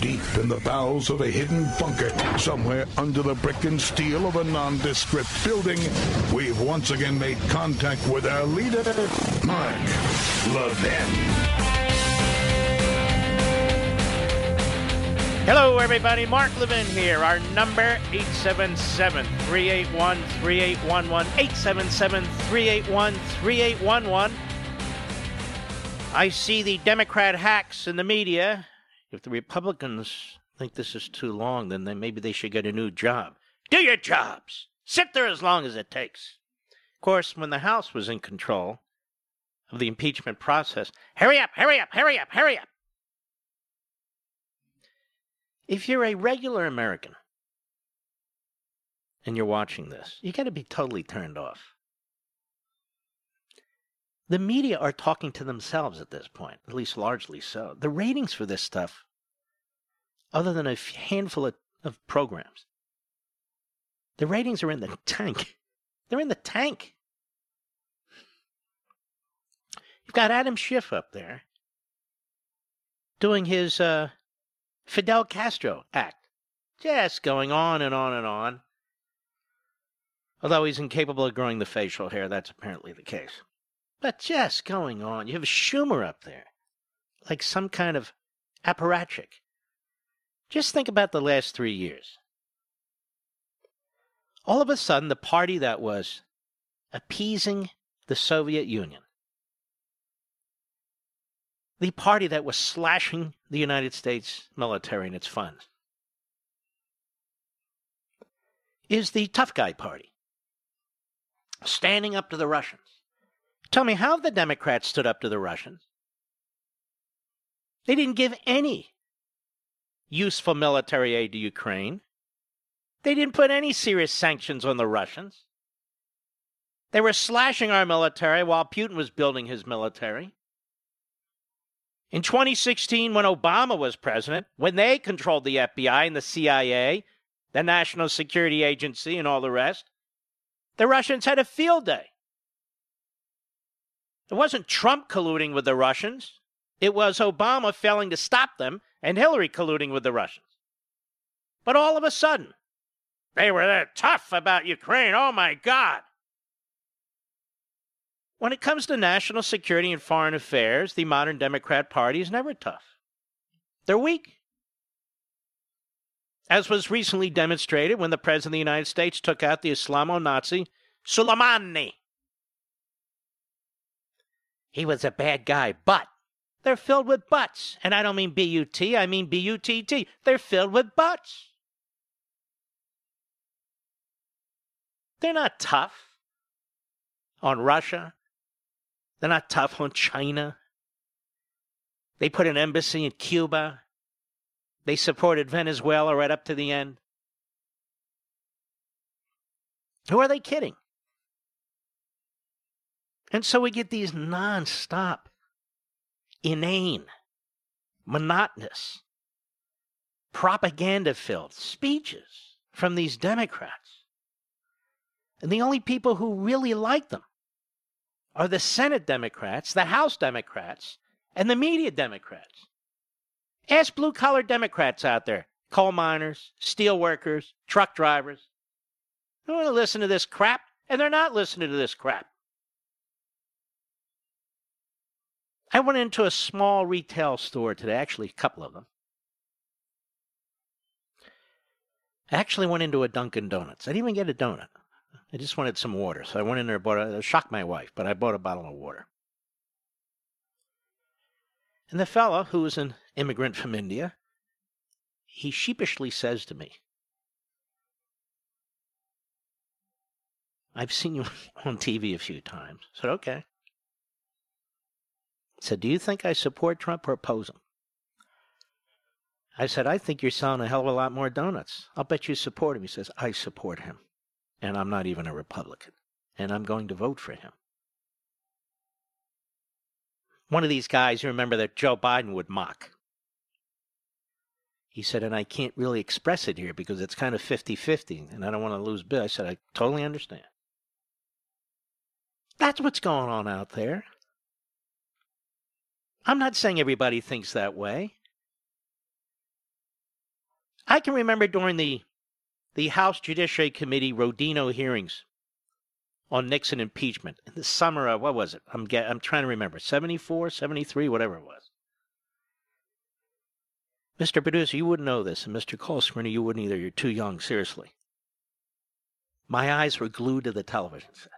deep in the bowels of a hidden bunker, somewhere under the brick and steel of a nondescript building, we've once again made contact with our leader, Mark Levin. Hello, everybody. Mark Levin here. Our number, 877-381-3811, 877-381-3811. I see the Democrat hacks in the media. If the Republicans think this is too long, then they, maybe they should get a new job. Do your jobs. Sit there as long as it takes. Of course, when the House was in control of the impeachment process, hurry up, hurry up, hurry up, hurry up. If you're a regular American and you're watching this, you got to be totally turned off. The media are talking to themselves at this point, at least largely so. The ratings for this stuff, other than a handful of, of programs, the ratings are in the tank. They're in the tank. You've got Adam Schiff up there doing his uh, Fidel Castro act, just going on and on and on. Although he's incapable of growing the facial hair, that's apparently the case. But just going on. You have a Schumer up there, like some kind of apparatchik. Just think about the last three years. All of a sudden, the party that was appeasing the Soviet Union, the party that was slashing the United States military and its funds, is the tough guy party, standing up to the Russians. Tell me how the Democrats stood up to the Russians. They didn't give any useful military aid to Ukraine. They didn't put any serious sanctions on the Russians. They were slashing our military while Putin was building his military. In 2016, when Obama was president, when they controlled the FBI and the CIA, the National Security Agency, and all the rest, the Russians had a field day. It wasn't Trump colluding with the Russians. It was Obama failing to stop them and Hillary colluding with the Russians. But all of a sudden, they were that tough about Ukraine. Oh my God. When it comes to national security and foreign affairs, the modern Democrat Party is never tough. They're weak. As was recently demonstrated when the President of the United States took out the Islamo Nazi Soleimani. He was a bad guy, but they're filled with butts. And I don't mean B U T, I mean B U T T. They're filled with butts. They're not tough on Russia. They're not tough on China. They put an embassy in Cuba. They supported Venezuela right up to the end. Who are they kidding? And so we get these nonstop, inane, monotonous, propaganda filled speeches from these Democrats. And the only people who really like them are the Senate Democrats, the House Democrats, and the media Democrats. Ask blue collar Democrats out there coal miners, steel workers, truck drivers. They want to listen to this crap, and they're not listening to this crap. I went into a small retail store today, actually, a couple of them. I actually went into a Dunkin' Donuts. I didn't even get a donut. I just wanted some water. So I went in there and bought a, shocked my wife, but I bought a bottle of water. And the fellow, who was an immigrant from India, he sheepishly says to me, I've seen you on TV a few times. I said, okay. So, do you think I support Trump or oppose him? I said, I think you're selling a hell of a lot more donuts. I'll bet you support him. He says, I support him. And I'm not even a Republican. And I'm going to vote for him. One of these guys, you remember that Joe Biden would mock. He said, and I can't really express it here because it's kind of 50 50 and I don't want to lose Bill. I said, I totally understand. That's what's going on out there. I'm not saying everybody thinks that way. I can remember during the the House Judiciary Committee Rodino hearings on Nixon impeachment in the summer of what was it? I'm get, I'm trying to remember. 74, 73, whatever it was. Mr. Producer, you wouldn't know this, and Mr. Cole you wouldn't either. You're too young, seriously. My eyes were glued to the television set.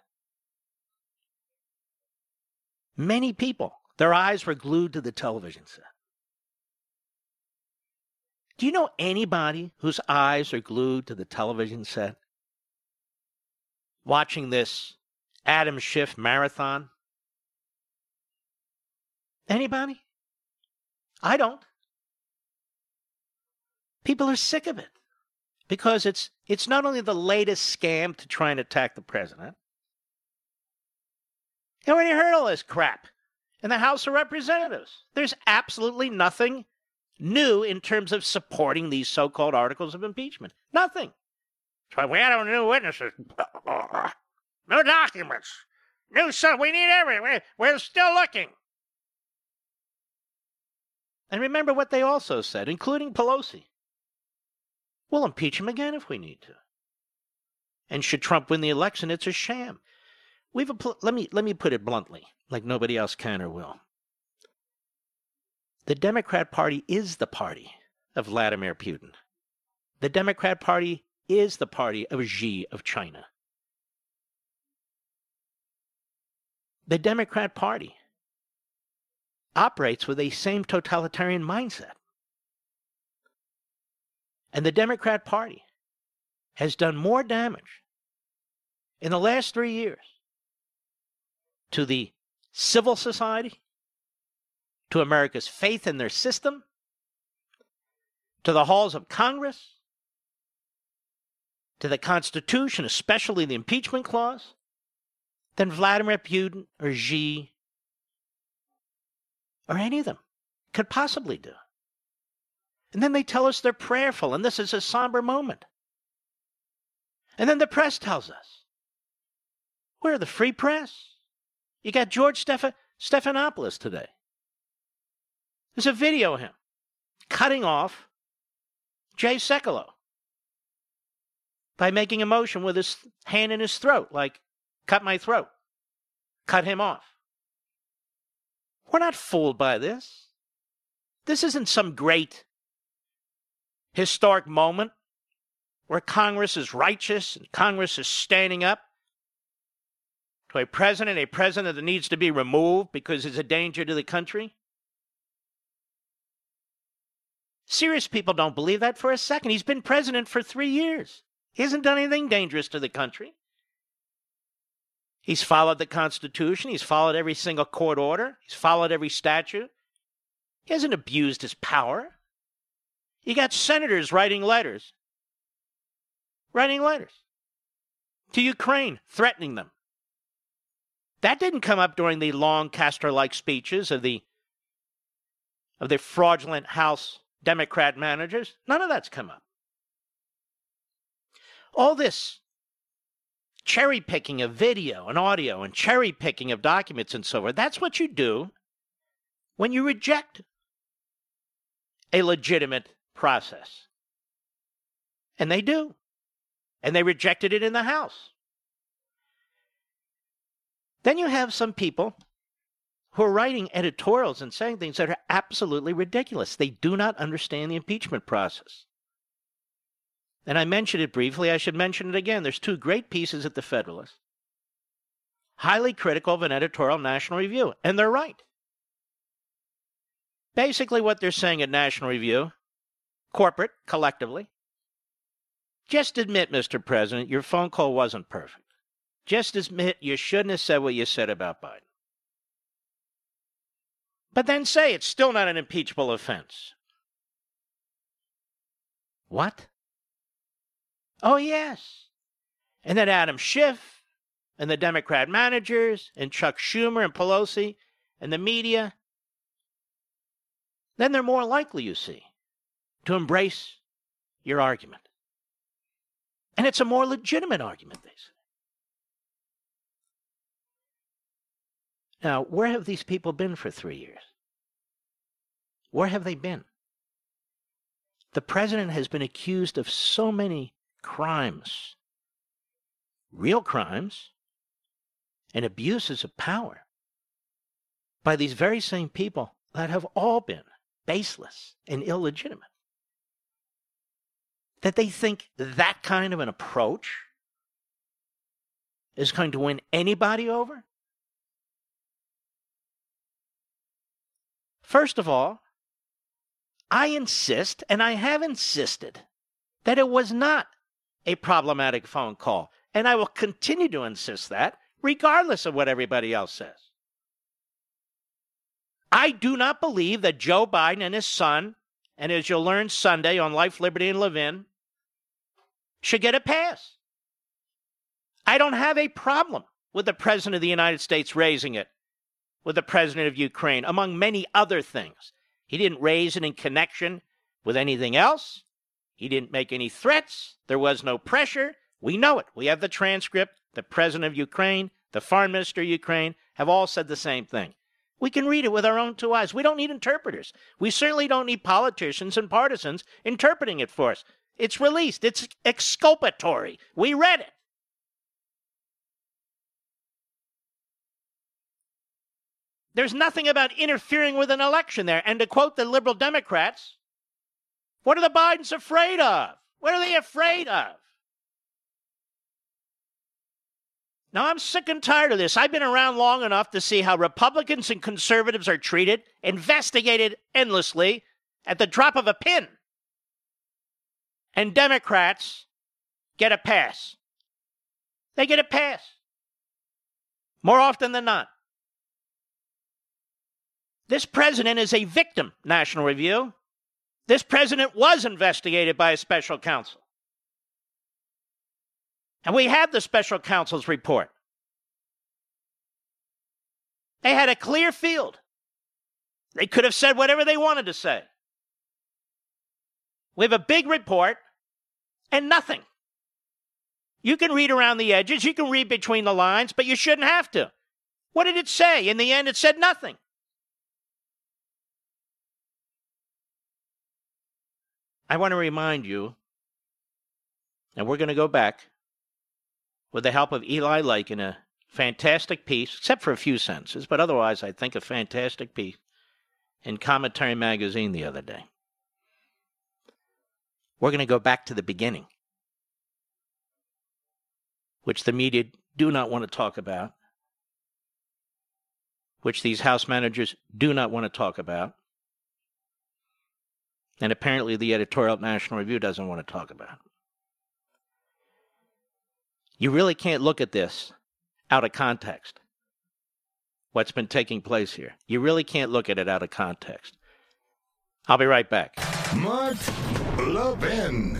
Many people, their eyes were glued to the television set. Do you know anybody whose eyes are glued to the television set? Watching this Adam Schiff marathon? Anybody? I don't. People are sick of it because it's it's not only the latest scam to try and attack the president. You already heard all this crap in the House of Representatives. There's absolutely nothing new in terms of supporting these so called articles of impeachment? Nothing. So we had no new witnesses, new documents, new stuff. We need everything. We're still looking. And remember what they also said, including Pelosi. We'll impeach him again if we need to. And should Trump win the election, it's a sham. We've let me let me put it bluntly, like nobody else can or will. The Democrat Party is the party of Vladimir Putin. The Democrat Party is the party of Xi of China. The Democrat Party operates with a same totalitarian mindset. And the Democrat Party has done more damage in the last three years to the civil society, to America's faith in their system, to the halls of Congress, to the Constitution, especially the impeachment clause, than Vladimir Putin or Xi or any of them could possibly do. And then they tell us they're prayerful, and this is a somber moment. And then the press tells us Where are the free press. You got George Steph- Stephanopoulos today there's a video of him cutting off Jay Sekulow by making a motion with his hand in his throat, like, cut my throat, cut him off. We're not fooled by this. This isn't some great historic moment where Congress is righteous and Congress is standing up to a president, a president that needs to be removed because he's a danger to the country. Serious people don't believe that for a second. He's been president for three years. He hasn't done anything dangerous to the country. He's followed the Constitution. He's followed every single court order. He's followed every statute. He hasn't abused his power. You got senators writing letters, writing letters to Ukraine, threatening them. That didn't come up during the long Castro-like speeches of the of the fraudulent House Democrat managers. None of that's come up. All this cherry picking of video and audio and cherry picking of documents and so forth, that's what you do when you reject a legitimate process. And they do. And they rejected it in the House. Then you have some people who are writing editorials and saying things that are absolutely ridiculous. They do not understand the impeachment process. And I mentioned it briefly. I should mention it again. There's two great pieces at the Federalist, highly critical of an editorial National Review, and they're right. Basically, what they're saying at National Review, corporate, collectively, just admit, Mr. President, your phone call wasn't perfect. Just admit you shouldn't have said what you said about Biden. But then say it's still not an impeachable offense. What? Oh, yes. And then Adam Schiff and the Democrat managers and Chuck Schumer and Pelosi and the media. Then they're more likely, you see, to embrace your argument. And it's a more legitimate argument, they say. Now, where have these people been for three years? Where have they been? The president has been accused of so many crimes, real crimes, and abuses of power by these very same people that have all been baseless and illegitimate. That they think that kind of an approach is going to win anybody over? First of all, I insist, and I have insisted, that it was not a problematic phone call. And I will continue to insist that, regardless of what everybody else says. I do not believe that Joe Biden and his son, and as you'll learn Sunday on Life, Liberty, and Levin, should get a pass. I don't have a problem with the President of the United States raising it with the President of Ukraine, among many other things. He didn't raise it in connection with anything else. He didn't make any threats. There was no pressure. We know it. We have the transcript. The President of Ukraine, the Foreign Minister of Ukraine have all said the same thing. We can read it with our own two eyes. We don't need interpreters. We certainly don't need politicians and partisans interpreting it for us. It's released, it's exculpatory. We read it. There's nothing about interfering with an election there. And to quote the liberal Democrats, what are the Bidens afraid of? What are they afraid of? Now, I'm sick and tired of this. I've been around long enough to see how Republicans and conservatives are treated, investigated endlessly at the drop of a pin. And Democrats get a pass. They get a pass. More often than not. This president is a victim, National Review. This president was investigated by a special counsel. And we have the special counsel's report. They had a clear field. They could have said whatever they wanted to say. We have a big report and nothing. You can read around the edges, you can read between the lines, but you shouldn't have to. What did it say? In the end, it said nothing. I want to remind you, and we're going to go back with the help of Eli Lake in a fantastic piece, except for a few sentences, but otherwise, I think a fantastic piece in Commentary Magazine the other day. We're going to go back to the beginning, which the media do not want to talk about, which these house managers do not want to talk about, and apparently the editorial National Review doesn't want to talk about. You really can't look at this out of context. What's been taking place here. You really can't look at it out of context. I'll be right back. Mark Levin.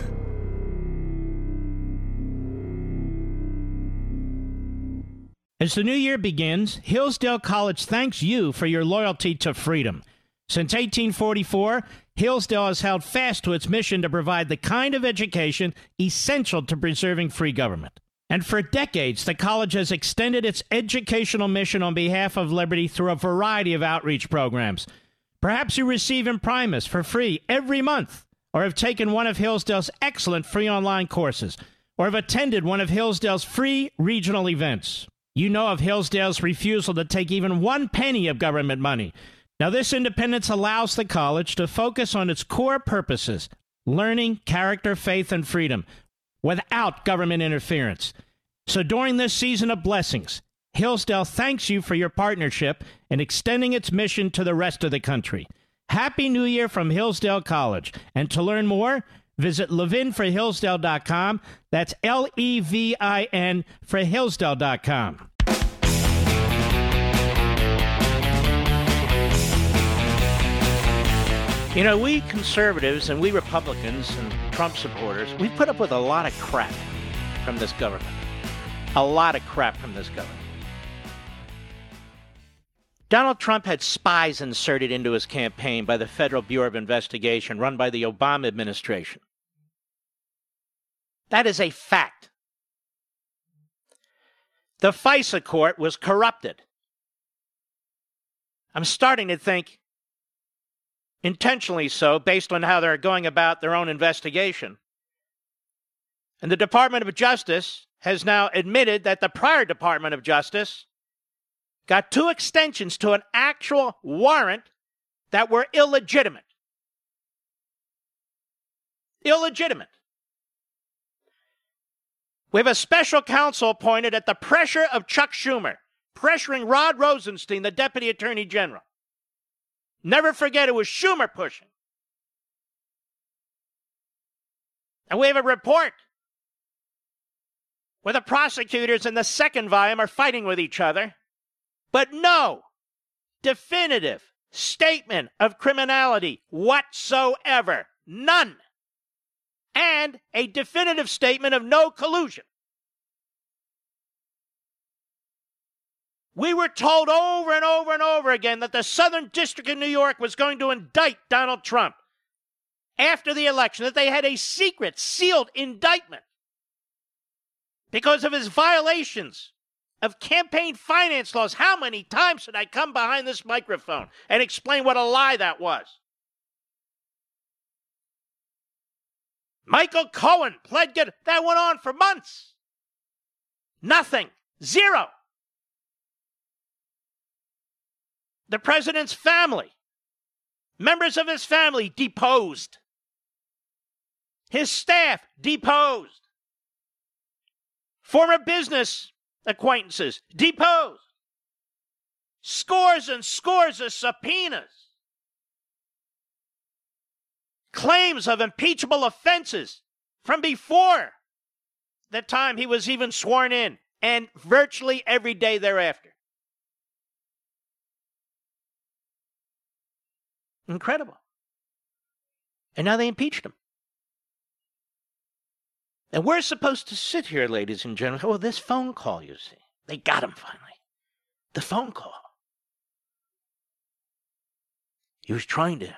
As the new year begins, Hillsdale College thanks you for your loyalty to freedom. Since 1844, Hillsdale has held fast to its mission to provide the kind of education essential to preserving free government. And for decades, the college has extended its educational mission on behalf of liberty through a variety of outreach programs. Perhaps you receive Imprimis for free every month, or have taken one of Hillsdale's excellent free online courses, or have attended one of Hillsdale's free regional events. You know of Hillsdale's refusal to take even one penny of government money. Now, this independence allows the college to focus on its core purposes learning, character, faith, and freedom without government interference. So during this season of blessings, Hillsdale thanks you for your partnership in extending its mission to the rest of the country. Happy New Year from Hillsdale College. And to learn more, visit levinforhillsdale.com. That's L E V I N for Hillsdale.com. You know, we conservatives and we Republicans and Trump supporters, we put up with a lot of crap from this government. A lot of crap from this government. Donald Trump had spies inserted into his campaign by the Federal Bureau of Investigation run by the Obama administration. That is a fact. The FISA court was corrupted. I'm starting to think intentionally so, based on how they're going about their own investigation. And the Department of Justice has now admitted that the prior Department of Justice got two extensions to an actual warrant that were illegitimate. Illegitimate. We have a special counsel appointed at the pressure of Chuck Schumer, pressuring Rod Rosenstein, the Deputy Attorney General. Never forget it was Schumer pushing. And we have a report where the prosecutors in the second volume are fighting with each other, but no definitive statement of criminality whatsoever. None. And a definitive statement of no collusion. We were told over and over and over again that the Southern District of New York was going to indict Donald Trump after the election, that they had a secret, sealed indictment because of his violations of campaign finance laws. How many times should I come behind this microphone and explain what a lie that was? Michael Cohen pled guilty. That went on for months. Nothing. Zero. The president's family, members of his family deposed, his staff deposed, former business acquaintances deposed, scores and scores of subpoenas, claims of impeachable offenses from before the time he was even sworn in, and virtually every day thereafter. Incredible. And now they impeached him. And we're supposed to sit here, ladies and gentlemen. Well, this phone call, you see. They got him finally. The phone call. He was trying to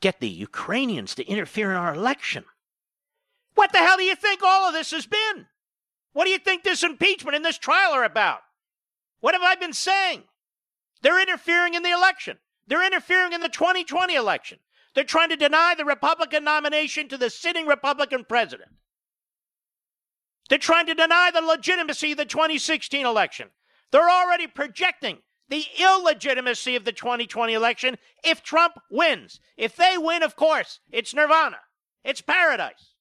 get the Ukrainians to interfere in our election. What the hell do you think all of this has been? What do you think this impeachment and this trial are about? What have I been saying? They're interfering in the election. They're interfering in the 2020 election. They're trying to deny the Republican nomination to the sitting Republican president. They're trying to deny the legitimacy of the 2016 election. They're already projecting the illegitimacy of the 2020 election if Trump wins. If they win, of course, it's nirvana, it's paradise.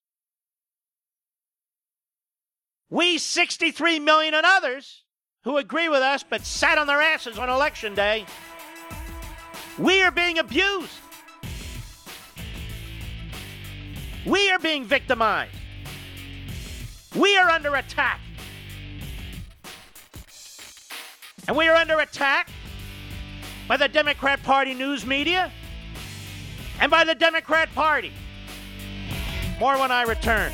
We 63 million and others who agree with us but sat on their asses on election day we are being abused. We are being victimized. We are under attack. And we are under attack by the Democrat Party news media and by the Democrat Party. More when I return.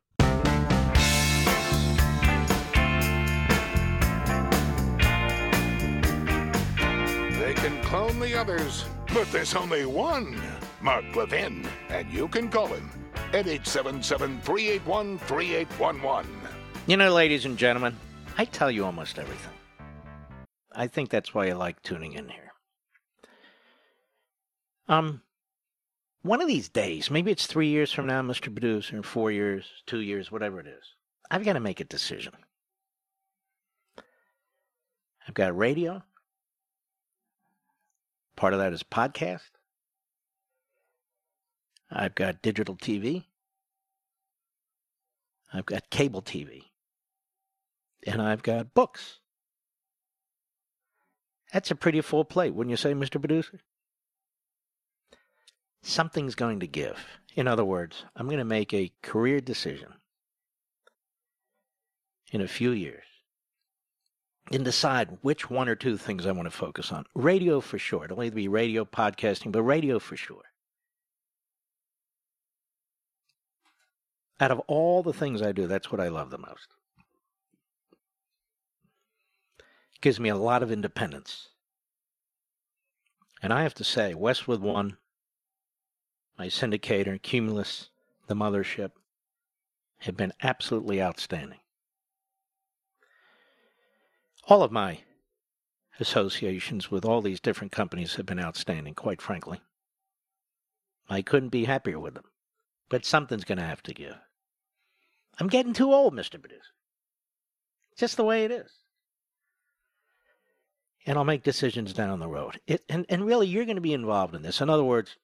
the others, but there's only one Mark Levin, and you can call him at 877 381 3811. You know, ladies and gentlemen, I tell you almost everything. I think that's why I like tuning in here. Um, one of these days, maybe it's three years from now, Mr. Producer, four years, two years, whatever it is, I've got to make a decision. I've got a radio. Part of that is podcast. I've got digital TV. I've got cable TV. And I've got books. That's a pretty full plate, wouldn't you say, Mr. Producer? Something's going to give. In other words, I'm going to make a career decision in a few years and decide which one or two things I want to focus on. Radio for sure. It'll either be radio, podcasting, but radio for sure. Out of all the things I do, that's what I love the most. It gives me a lot of independence. And I have to say, Westwood One, my syndicator, Cumulus, the mothership, have been absolutely outstanding. All of my associations with all these different companies have been outstanding, quite frankly. I couldn't be happier with them. But something's going to have to give. I'm getting too old, Mr. Producer. Just the way it is. And I'll make decisions down the road. It, and, and really, you're going to be involved in this. In other words,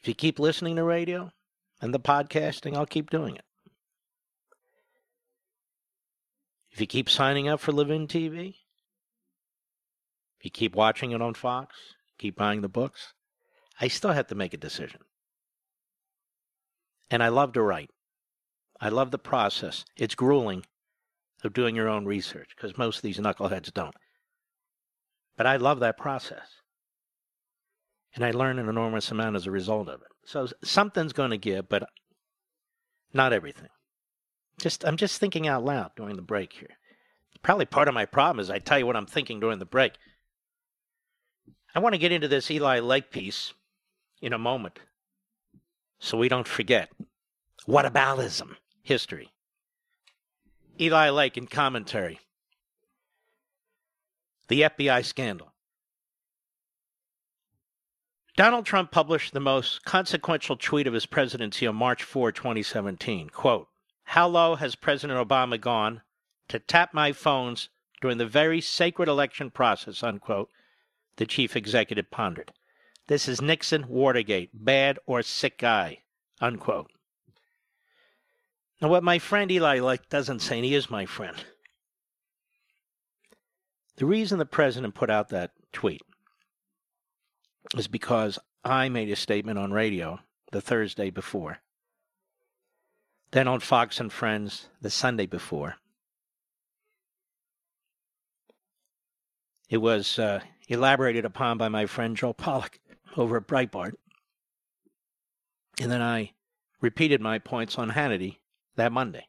if you keep listening to radio and the podcasting, I'll keep doing it. If you keep signing up for Levin TV, if you keep watching it on Fox, keep buying the books, I still have to make a decision. And I love to write. I love the process. It's grueling of doing your own research because most of these knuckleheads don't. But I love that process. And I learn an enormous amount as a result of it. So something's going to give, but not everything. Just I'm just thinking out loud during the break here. Probably part of my problem is I tell you what I'm thinking during the break. I want to get into this Eli Lake piece in a moment so we don't forget. Whataboutism history. Eli Lake in commentary. The FBI scandal. Donald Trump published the most consequential tweet of his presidency on March 4, 2017. Quote, How low has President Obama gone to tap my phones during the very sacred election process, unquote, the chief executive pondered. This is Nixon Watergate, bad or sick guy, unquote. Now, what my friend Eli Lake doesn't say, and he is my friend, the reason the president put out that tweet is because I made a statement on radio the Thursday before, then on Fox and Friends the Sunday before. It was uh, elaborated upon by my friend Joe Pollak over at Breitbart. And then I repeated my points on Hannity that Monday.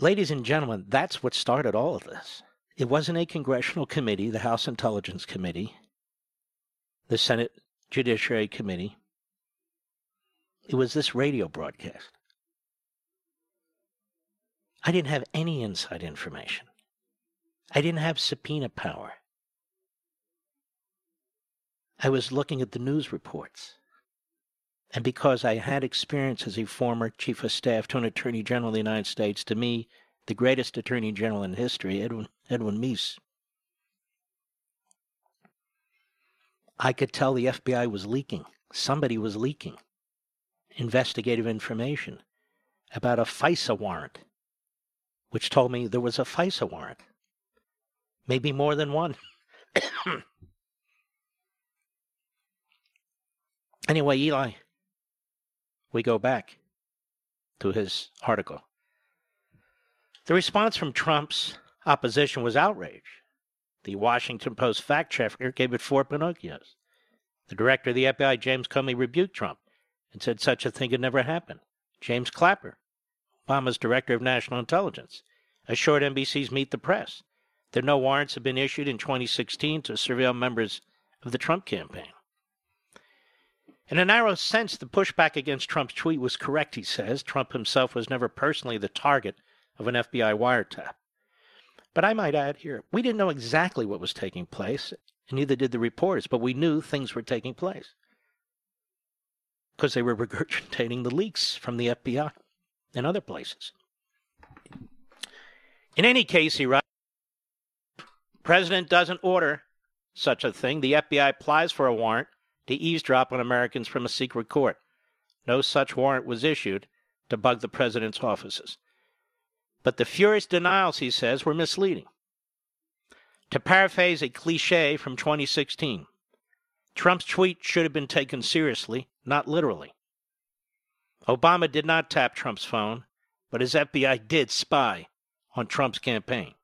Ladies and gentlemen, that's what started all of this. It wasn't a congressional committee, the House Intelligence Committee, the Senate Judiciary Committee. It was this radio broadcast. I didn't have any inside information. I didn't have subpoena power. I was looking at the news reports. And because I had experience as a former chief of staff to an attorney general of the United States, to me, the greatest attorney general in history, Edwin, Edwin Meese, I could tell the FBI was leaking. Somebody was leaking investigative information about a FISA warrant, which told me there was a FISA warrant maybe more than one. Anyway, Eli, we go back to his article. The response from Trump's opposition was outrage. The Washington Post fact checker gave it four Pinocchios. The director of the FBI, James Comey, rebuked Trump and said such a thing had never happened. James Clapper, Obama's director of national intelligence, assured NBC's Meet the Press that no warrants had been issued in 2016 to surveil members of the Trump campaign. In a narrow sense, the pushback against Trump's tweet was correct, he says. Trump himself was never personally the target of an FBI wiretap. But I might add here, we didn't know exactly what was taking place, and neither did the reporters, but we knew things were taking place because they were regurgitating the leaks from the FBI and other places. In any case, he writes, President doesn't order such a thing. The FBI applies for a warrant to eavesdrop on Americans from a secret court. No such warrant was issued to bug the president's offices. But the furious denials, he says, were misleading. To paraphrase a cliche from 2016, Trump's tweet should have been taken seriously, not literally. Obama did not tap Trump's phone, but his FBI did spy on Trump's campaign.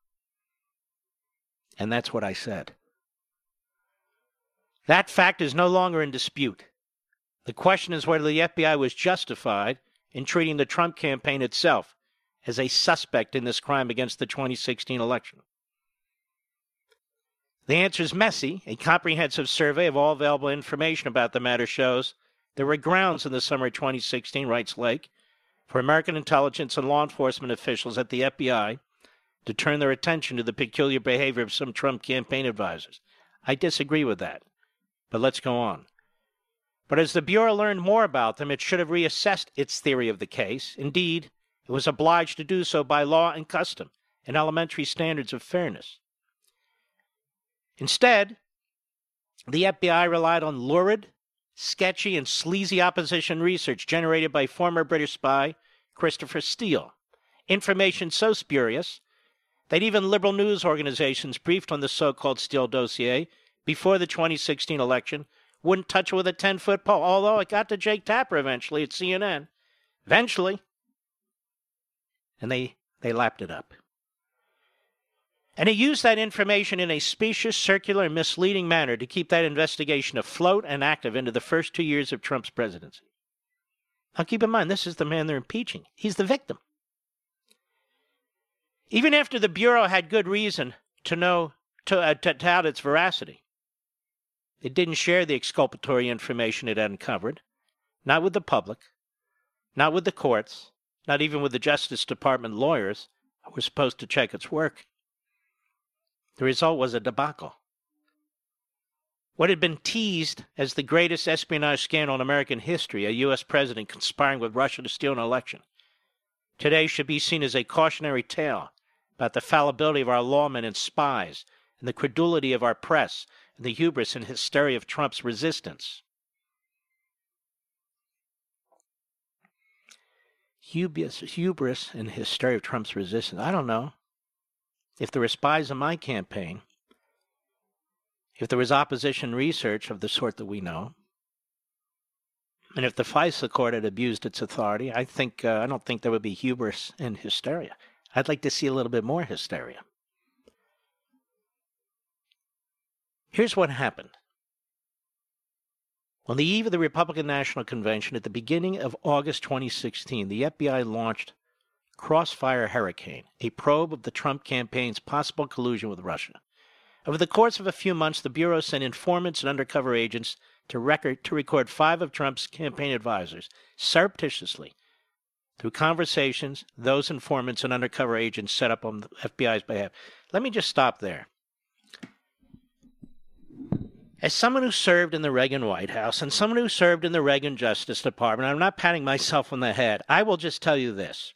And that's what I said. That fact is no longer in dispute. The question is whether the FBI was justified in treating the Trump campaign itself as a suspect in this crime against the 2016 election. The answer is messy. A comprehensive survey of all available information about the matter shows there were grounds in the summer of 2016, writes Lake, for American intelligence and law enforcement officials at the FBI to turn their attention to the peculiar behavior of some Trump campaign advisors. I disagree with that. But let's go on. But as the Bureau learned more about them, it should have reassessed its theory of the case. Indeed, it was obliged to do so by law and custom and elementary standards of fairness. Instead, the FBI relied on lurid, sketchy, and sleazy opposition research generated by former British spy Christopher Steele. Information so spurious that even liberal news organizations briefed on the so called Steele dossier before the 2016 election wouldn't touch it with a 10 foot pole, although it got to Jake Tapper eventually at CNN. Eventually. And they, they lapped it up. And he used that information in a specious, circular, and misleading manner to keep that investigation afloat and active into the first two years of Trump's presidency. Now, keep in mind, this is the man they're impeaching. He's the victim. Even after the Bureau had good reason to know to, uh, to doubt its veracity, it didn't share the exculpatory information it uncovered, not with the public, not with the courts, not even with the Justice Department lawyers who were supposed to check its work. The result was a debacle. What had been teased as the greatest espionage scandal in American history, a U.S. president conspiring with Russia to steal an election, today should be seen as a cautionary tale about the fallibility of our lawmen and spies, and the credulity of our press, and the hubris and hysteria of Trump's resistance. Hubris, hubris and hysteria of Trump's resistance. I don't know if there were spies in my campaign, if there was opposition research of the sort that we know, and if the FISA court had abused its authority, I think uh, I don't think there would be hubris and hysteria. I'd like to see a little bit more hysteria. Here's what happened. On the eve of the Republican National Convention at the beginning of August 2016, the FBI launched Crossfire Hurricane, a probe of the Trump campaign's possible collusion with Russia. Over the course of a few months, the Bureau sent informants and undercover agents to, record, to record five of Trump's campaign advisors surreptitiously through conversations those informants and undercover agents set up on the FBI's behalf. Let me just stop there. As someone who served in the Reagan White House and someone who served in the Reagan Justice Department, I'm not patting myself on the head. I will just tell you this.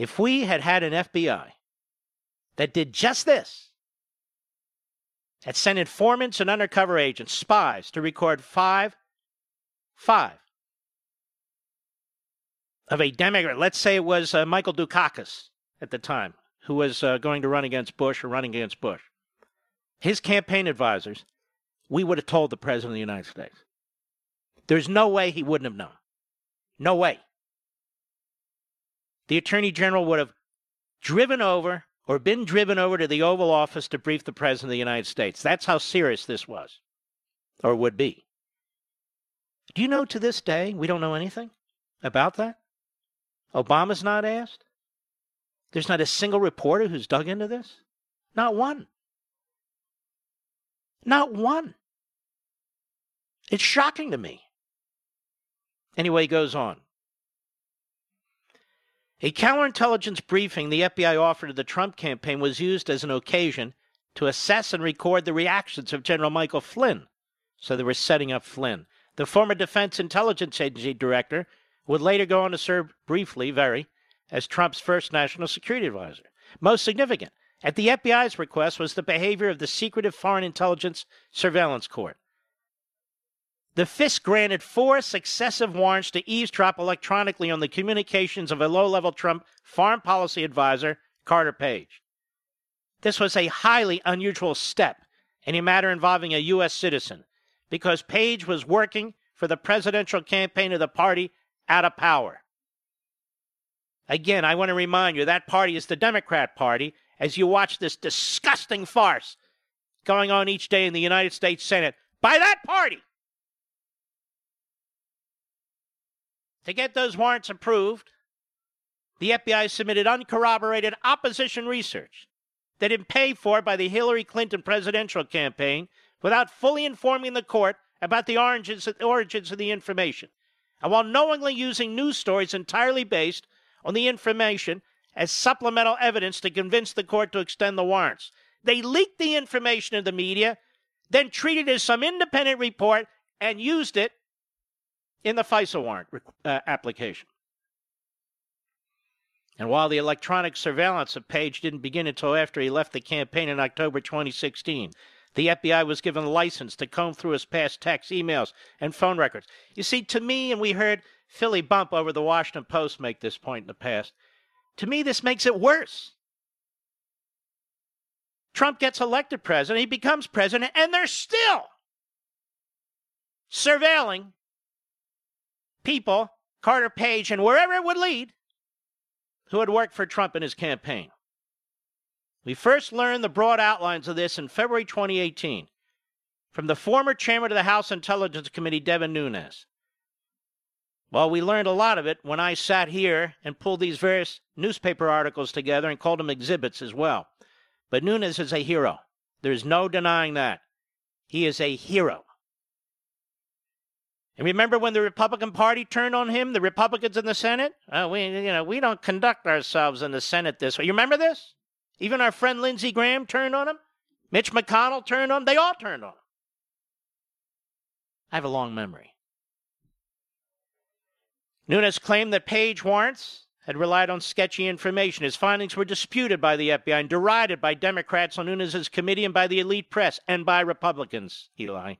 If we had had an FBI that did just this, that sent informants and undercover agents, spies, to record five, five of a Democrat, let's say it was uh, Michael Dukakis at the time, who was uh, going to run against Bush or running against Bush, his campaign advisors, we would have told the President of the United States. There's no way he wouldn't have known. No way. The Attorney General would have driven over or been driven over to the Oval Office to brief the President of the United States. That's how serious this was, or would be. Do you know to this day we don't know anything about that? Obama's not asked? There's not a single reporter who's dug into this? Not one. Not one. It's shocking to me. Anyway, he goes on. A counterintelligence briefing the FBI offered to the Trump campaign was used as an occasion to assess and record the reactions of General Michael Flynn. So they were setting up Flynn. The former Defense Intelligence Agency director would later go on to serve briefly, very, as Trump's first national security advisor. Most significant, at the FBI's request, was the behavior of the secretive Foreign Intelligence Surveillance Court. The FISC granted four successive warrants to eavesdrop electronically on the communications of a low level Trump foreign policy advisor, Carter Page. This was a highly unusual step in a matter involving a U.S. citizen because Page was working for the presidential campaign of the party out of power. Again, I want to remind you that party is the Democrat Party as you watch this disgusting farce going on each day in the United States Senate by that party. To get those warrants approved, the FBI submitted uncorroborated opposition research that had been paid for by the Hillary Clinton presidential campaign without fully informing the court about the origins, origins of the information, and while knowingly using news stories entirely based on the information as supplemental evidence to convince the court to extend the warrants. They leaked the information to the media, then treated it as some independent report and used it in the FISA warrant uh, application. And while the electronic surveillance of Page didn't begin until after he left the campaign in October 2016, the FBI was given a license to comb through his past texts, emails, and phone records. You see, to me, and we heard Philip Bump over the Washington Post make this point in the past, to me, this makes it worse. Trump gets elected president, he becomes president, and they're still surveilling people, Carter Page, and wherever it would lead, who had worked for Trump in his campaign. We first learned the broad outlines of this in February 2018 from the former chairman of the House Intelligence Committee, Devin Nunes. Well, we learned a lot of it when I sat here and pulled these various newspaper articles together and called them exhibits as well. But Nunes is a hero. There's no denying that. He is a hero. And remember when the Republican Party turned on him, the Republicans in the Senate? Uh, we, you know, we don't conduct ourselves in the Senate this way. You remember this? Even our friend Lindsey Graham turned on him. Mitch McConnell turned on him. They all turned on him. I have a long memory. Nunes claimed that Page warrants had relied on sketchy information. His findings were disputed by the FBI and derided by Democrats on Nunes's committee and by the elite press and by Republicans, Eli.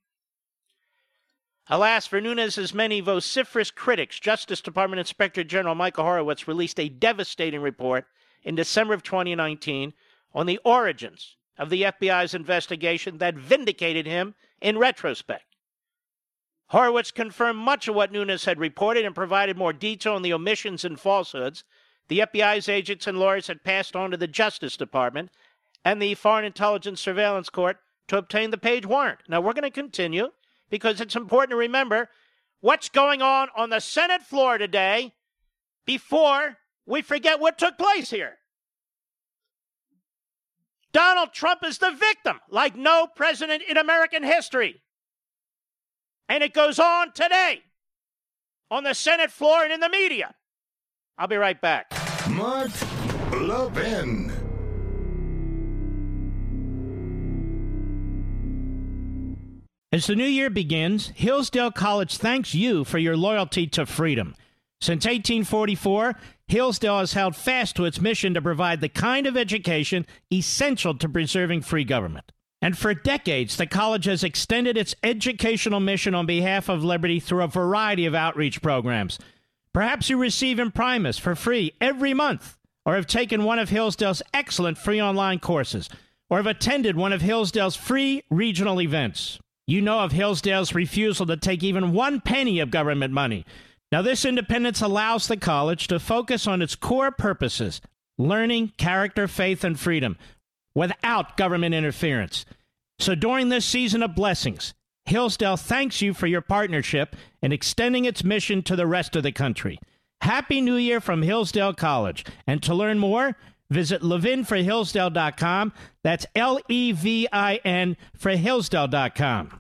Alas, for Nunes's many vociferous critics, Justice Department Inspector General Michael Horowitz released a devastating report in December of 2019 on the origins of the FBI's investigation that vindicated him in retrospect. Horowitz confirmed much of what Nunes had reported and provided more detail on the omissions and falsehoods the FBI's agents and lawyers had passed on to the Justice Department and the Foreign Intelligence Surveillance Court to obtain the Page warrant. Now, we're going to continue because it's important to remember what's going on on the Senate floor today before we forget what took place here. Donald Trump is the victim, like no president in American history. And it goes on today on the Senate floor and in the media. I'll be right back. Mark Levin. As the new year begins, Hillsdale College thanks you for your loyalty to freedom. Since 1844, Hillsdale has held fast to its mission to provide the kind of education essential to preserving free government. And for decades, the college has extended its educational mission on behalf of liberty through a variety of outreach programs. Perhaps you receive Imprimis for free every month, or have taken one of Hillsdale's excellent free online courses, or have attended one of Hillsdale's free regional events. You know of Hillsdale's refusal to take even one penny of government money. Now, this independence allows the college to focus on its core purposes learning, character, faith, and freedom without government interference. So, during this season of blessings, Hillsdale thanks you for your partnership in extending its mission to the rest of the country. Happy New Year from Hillsdale College. And to learn more, visit levinforhillsdale.com. That's L E V I N for Hillsdale.com.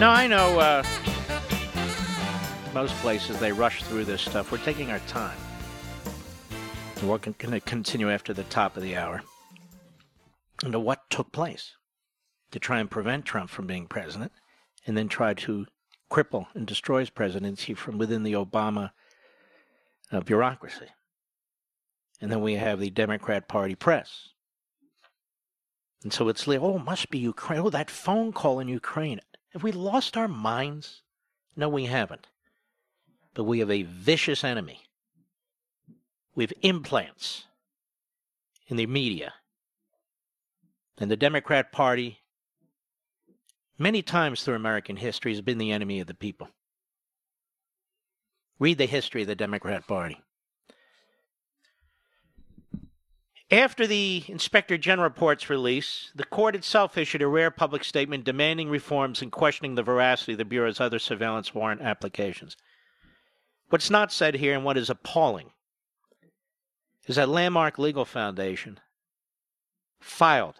Now, I know uh, most places they rush through this stuff. We're taking our time. We're going to continue after the top of the hour into what took place to try and prevent Trump from being president and then try to cripple and destroy his presidency from within the Obama uh, bureaucracy. And then we have the Democrat Party press. And so it's like, oh, it must be Ukraine. Oh, that phone call in Ukraine. Have we lost our minds? No, we haven't. But we have a vicious enemy. We have implants in the media. And the Democrat Party, many times through American history, has been the enemy of the people. Read the history of the Democrat Party. After the Inspector General report's release, the court itself issued a rare public statement demanding reforms and questioning the veracity of the Bureau's other surveillance warrant applications. What's not said here, and what is appalling, is that Landmark Legal Foundation filed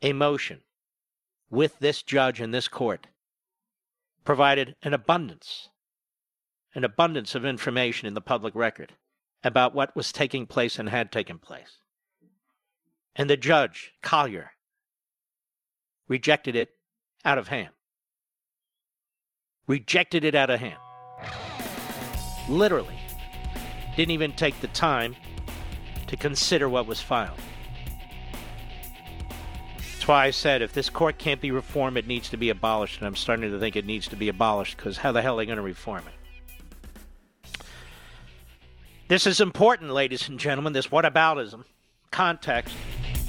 a motion with this judge and this court, provided an abundance, an abundance of information in the public record about what was taking place and had taken place. And the judge, Collyer, rejected it out of hand. Rejected it out of hand. Literally. Didn't even take the time to consider what was filed. That's why I said if this court can't be reformed, it needs to be abolished. And I'm starting to think it needs to be abolished because how the hell are they going to reform it? This is important, ladies and gentlemen, this whataboutism context.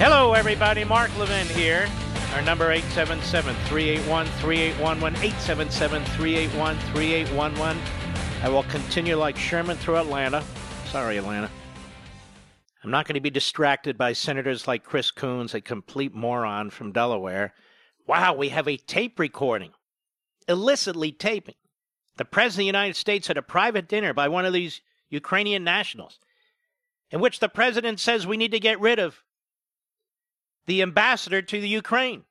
Hello, everybody. Mark Levin here. Our number 877-381-3811, 877-381-3811. I will continue like Sherman through Atlanta. Sorry, Atlanta. I'm not going to be distracted by senators like Chris Coons, a complete moron from Delaware. Wow, we have a tape recording, illicitly taping. The President of the United States at a private dinner by one of these Ukrainian nationals, in which the President says we need to get rid of the ambassador to the Ukraine.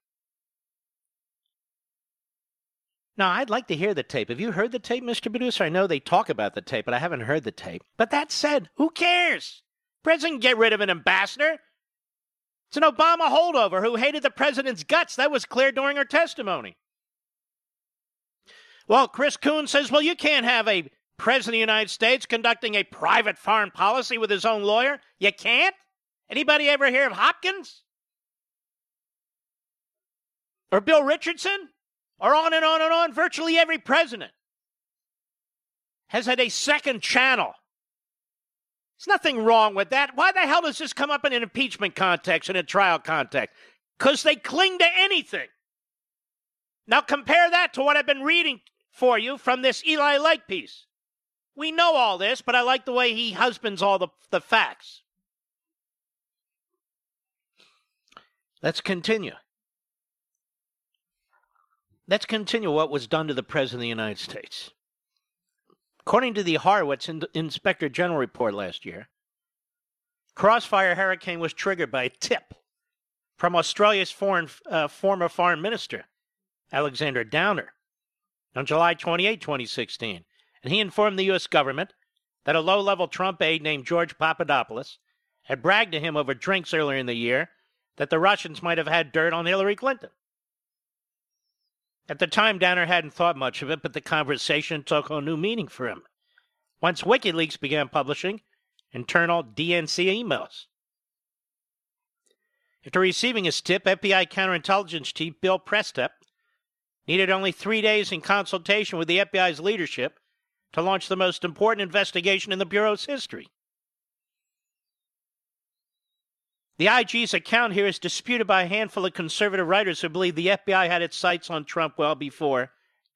Now, I'd like to hear the tape. Have you heard the tape, Mr. Producer? I know they talk about the tape, but I haven't heard the tape. But that said, who cares? President get rid of an ambassador. It's an Obama holdover who hated the president's guts. That was clear during her testimony. Well, Chris Coons says, well, you can't have a president of the United States conducting a private foreign policy with his own lawyer. You can't? Anybody ever hear of Hopkins? Or Bill Richardson? Or on and on and on. Virtually every president has had a second channel. There's nothing wrong with that. Why the hell does this come up in an impeachment context, in a trial context? Because they cling to anything. Now compare that to what I've been reading for you from this Eli Lake piece. We know all this, but I like the way he husbands all the, the facts. Let's continue. Let's continue what was done to the President of the United States. According to the Horowitz Inspector General report last year, Crossfire Hurricane was triggered by a tip from Australia's foreign, uh, former foreign minister, Alexander Downer. on July 28, 2016, and he informed the U.S. government that a low level Trump aide named George Papadopoulos had bragged to him over drinks earlier in the year that the Russians might have had dirt on Hillary Clinton. At the time, Downer hadn't thought much of it, but the conversation took on new meaning for him. Once WikiLeaks began publishing internal DNC emails. After receiving his tip, FBI counterintelligence chief Bill Priestap needed only three days in consultation with the FBI's leadership to launch the most important investigation in the Bureau's history. The IG's account here is disputed by a handful of conservative writers who believe the FBI had its sights on Trump well before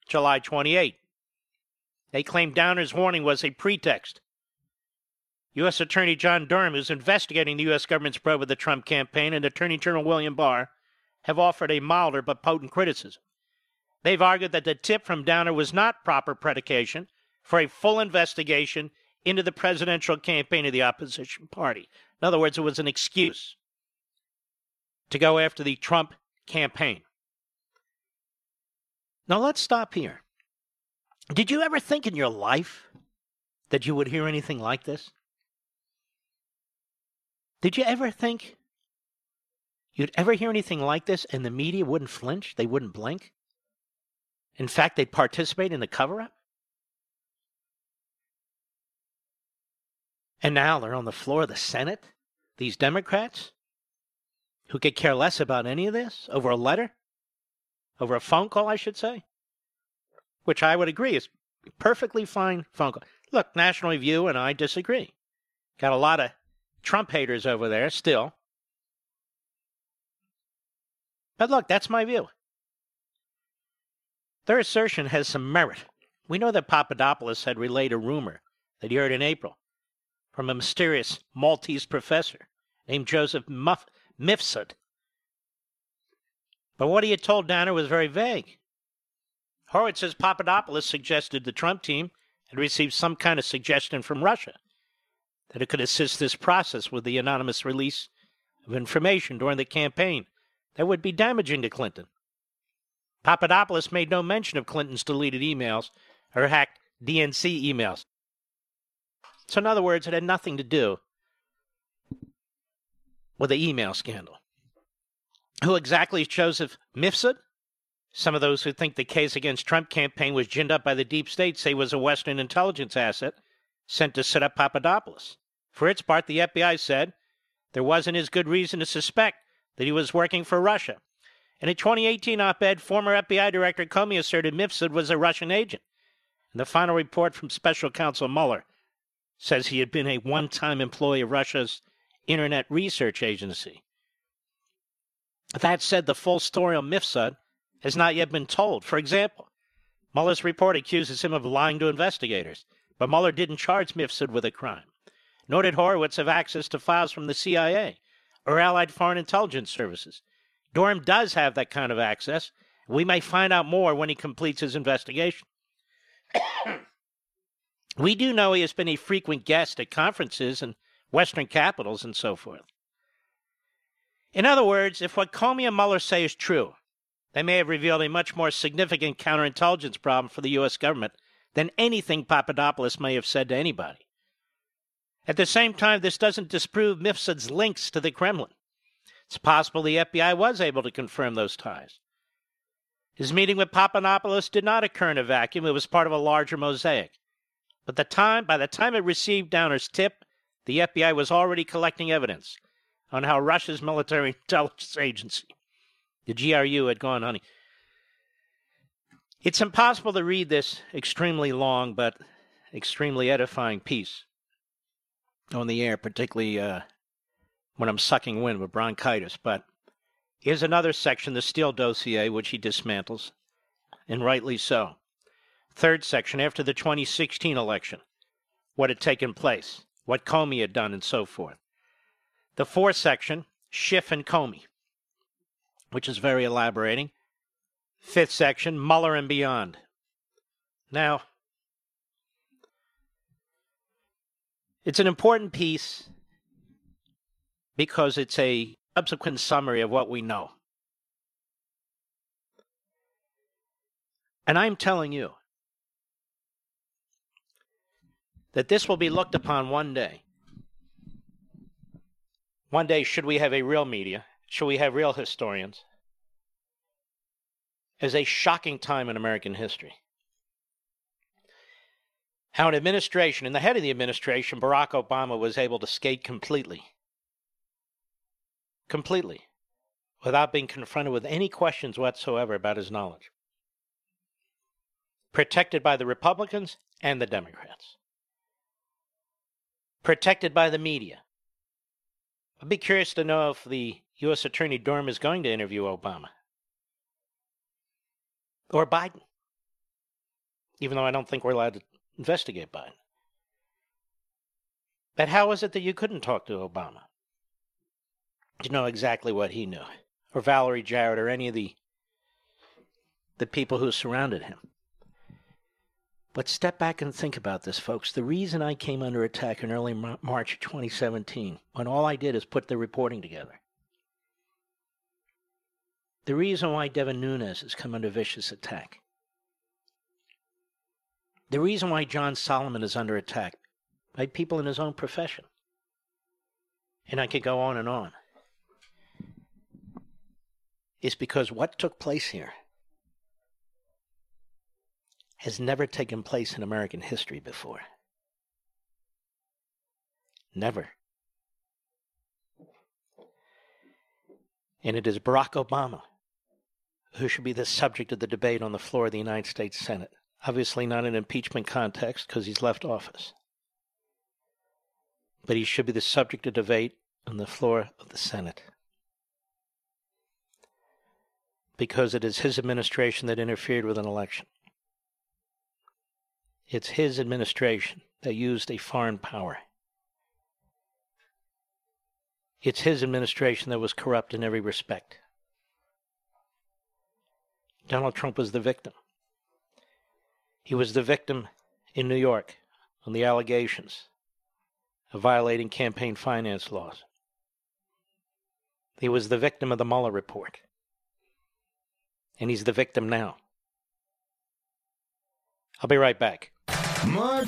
July 28. They claim Downer's warning was a pretext. U.S. Attorney John Durham, who's investigating the U.S. government's probe of the Trump campaign, and Attorney General William Barr have offered a milder but potent criticism. They've argued that the tip from Downer was not proper predication for a full investigation into the presidential campaign of the opposition party. In other words, it was an excuse to go after the Trump campaign. Now let's stop here. Did you ever think in your life that you would hear anything like this? Did you ever think you'd ever hear anything like this and the media wouldn't flinch? They wouldn't blink? In fact, they'd participate in the cover up? And now they're on the floor of the Senate, these Democrats, who could care less about any of this over a letter, over a phone call, I should say, which I would agree is perfectly fine phone call. Look, National Review and I disagree. Got a lot of Trump haters over there still. But look, that's my view. Their assertion has some merit. We know that Papadopoulos had relayed a rumor that he heard in April from a mysterious Maltese professor named Joseph Muff- Mifsud. But what he had told Danner was very vague. Horowitz says Papadopoulos suggested the Trump team had received some kind of suggestion from Russia that it could assist this process with the anonymous release of information during the campaign that would be damaging to Clinton. Papadopoulos made no mention of Clinton's deleted emails or hacked DNC emails. So, in other words, it had nothing to do with the email scandal. Who exactly is Joseph Mifsud? Some of those who think the case against Trump campaign was ginned up by the deep state say was a Western intelligence asset sent to set up Papadopoulos. For its part, the FBI said there wasn't as good reason to suspect that he was working for Russia. In a 2018 op ed, former FBI Director Comey asserted Mifsud was a Russian agent. And the final report from Special Counsel Mueller says he had been a one time employee of Russia's Internet Research Agency. That said, the full story on Mifsud uh, has not yet been told. For example, Mueller's report accuses him of lying to investigators, but Mueller didn't charge Mifsud with a crime. Nor did Horowitz have access to files from the CIA or Allied Foreign Intelligence Services. Durham does have that kind of access. We may find out more when he completes his investigation. We do know he has been a frequent guest at conferences in Western capitals and so forth. In other words, if what Comey and Mueller say is true, they may have revealed a much more significant counterintelligence problem for the U.S. government than anything Papadopoulos may have said to anybody. At the same time, this doesn't disprove Mifsud's links to the Kremlin. It's possible the FBI was able to confirm those ties. His meeting with Papadopoulos did not occur in a vacuum, it was part of a larger mosaic. But the time, by the time it received Downer's tip, the FBI was already collecting evidence on how Russia's military intelligence agency, the GRU, had gone honey. It's impossible to read this extremely long but extremely edifying piece on the air, particularly uh, when I'm sucking wind with bronchitis. But here's another section, the Steele dossier, which he dismantles, and rightly so. Third section, after the 2016 election, what had taken place, what Comey had done, and so forth. The fourth section, Schiff and Comey, which is very elaborating. Fifth section, Mueller and beyond. Now, it's an important piece because it's a subsequent summary of what we know. And I'm telling you that this will be looked upon one day. One day, should we have a real media, should we have real historians, as a shocking time in American history. How an administration, and the head of the administration, Barack Obama, was able to skate completely. Completely. Without being confronted with any questions whatsoever about his knowledge. Protected by the Republicans and the Democrats. Protected by the media. I'd be curious to know if the U.S. Attorney Durham is going to interview Obama or Biden, even though I don't think we're allowed to investigate Biden. But how is it that you couldn't talk to Obama? To know exactly what he knew, or Valerie Jarrett, or any of the the people who surrounded him. But step back and think about this, folks. The reason I came under attack in early March 2017, when all I did is put the reporting together, the reason why Devin Nunes has come under vicious attack. The reason why John Solomon is under attack by people in his own profession. And I could go on and on. Is because what took place here has never taken place in American history before. Never. And it is Barack Obama who should be the subject of the debate on the floor of the United States Senate. Obviously, not in impeachment context because he's left office. But he should be the subject of debate on the floor of the Senate. Because it is his administration that interfered with an election. It's his administration that used a foreign power. It's his administration that was corrupt in every respect. Donald Trump was the victim. He was the victim in New York on the allegations of violating campaign finance laws. He was the victim of the Mueller report. And he's the victim now. I'll be right back. Mark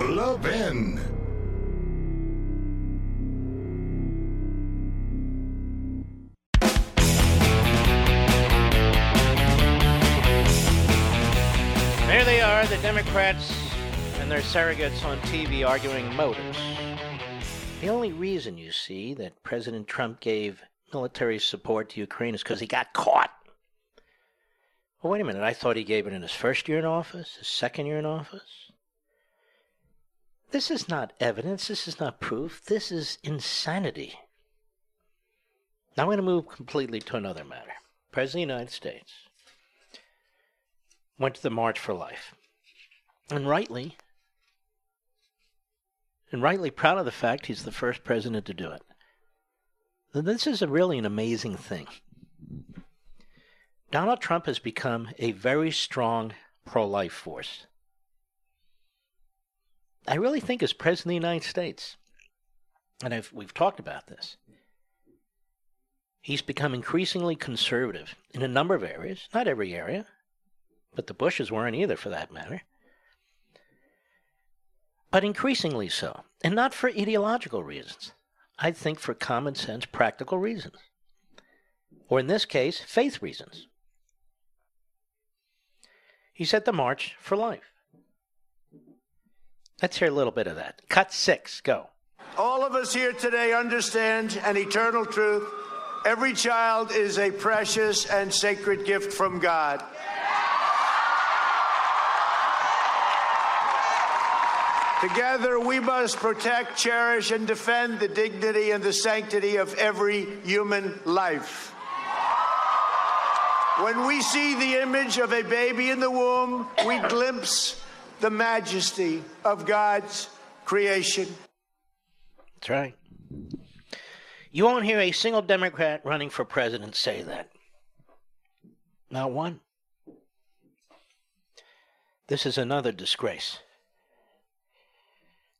Levin. There they are, the Democrats and their surrogates on TV arguing motives. The only reason, you see, that President Trump gave military support to Ukraine is because he got caught. Well, wait a minute. I thought he gave it in his first year in office, his second year in office. This is not evidence. This is not proof. This is insanity. Now I'm going to move completely to another matter. President of the United States went to the March for Life and rightly, and rightly proud of the fact he's the first president to do it. This is really an amazing thing. Donald Trump has become a very strong pro life force. I really think, as President of the United States, and I've, we've talked about this, he's become increasingly conservative in a number of areas, not every area, but the Bushes weren't either for that matter but increasingly so, and not for ideological reasons. I think for common sense, practical reasons. Or in this case, faith reasons. He set the march for life. Let's hear a little bit of that. Cut six, go. All of us here today understand an eternal truth. Every child is a precious and sacred gift from God. Together, we must protect, cherish, and defend the dignity and the sanctity of every human life. When we see the image of a baby in the womb, we glimpse the majesty of God's creation. That's right. You won't hear a single Democrat running for president say that. Not one. This is another disgrace.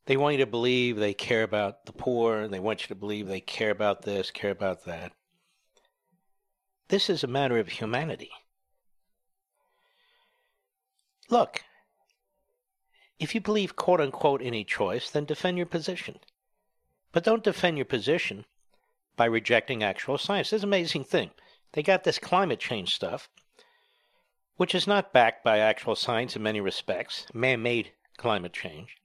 They want you to believe they care about the poor. and They want you to believe they care about this, care about that. This is a matter of humanity. look, if you believe quote unquote any choice, then defend your position. But don't defend your position by rejecting actual science. This is an amazing thing. They got this climate change stuff, which is not backed by actual science in many respects, man made climate change.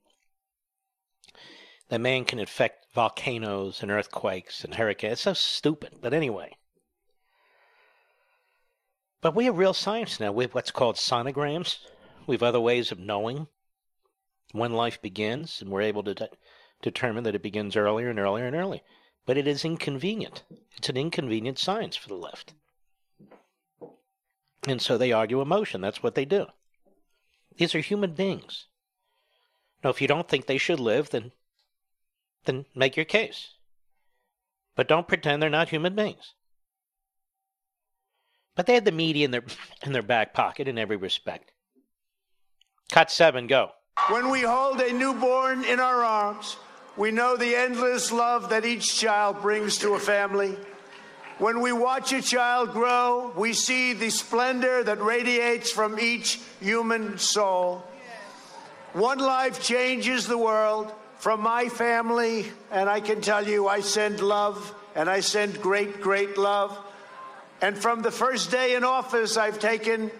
That man can affect volcanoes and earthquakes and hurricanes. It's so stupid. But anyway. But we have real science now. We have what's called sonograms. We have other ways of knowing when life begins, and we're able to de- determine that it begins earlier and earlier and earlier. But it is inconvenient. It's an inconvenient science for the left. And so they argue emotion. That's what they do. These are human beings. Now, if you don't think they should live, then then make your case. But don't pretend they're not human beings. But they had the media in their in their back pocket in every respect. Cut seven, go. When we hold a newborn in our arms, we know the endless love that each child brings to a family. When we watch a child grow, we see the splendor that radiates from each human soul. One life changes the world. From my family, and I can tell you, I send love, and I send great, great love. And from the first day in office, I've taken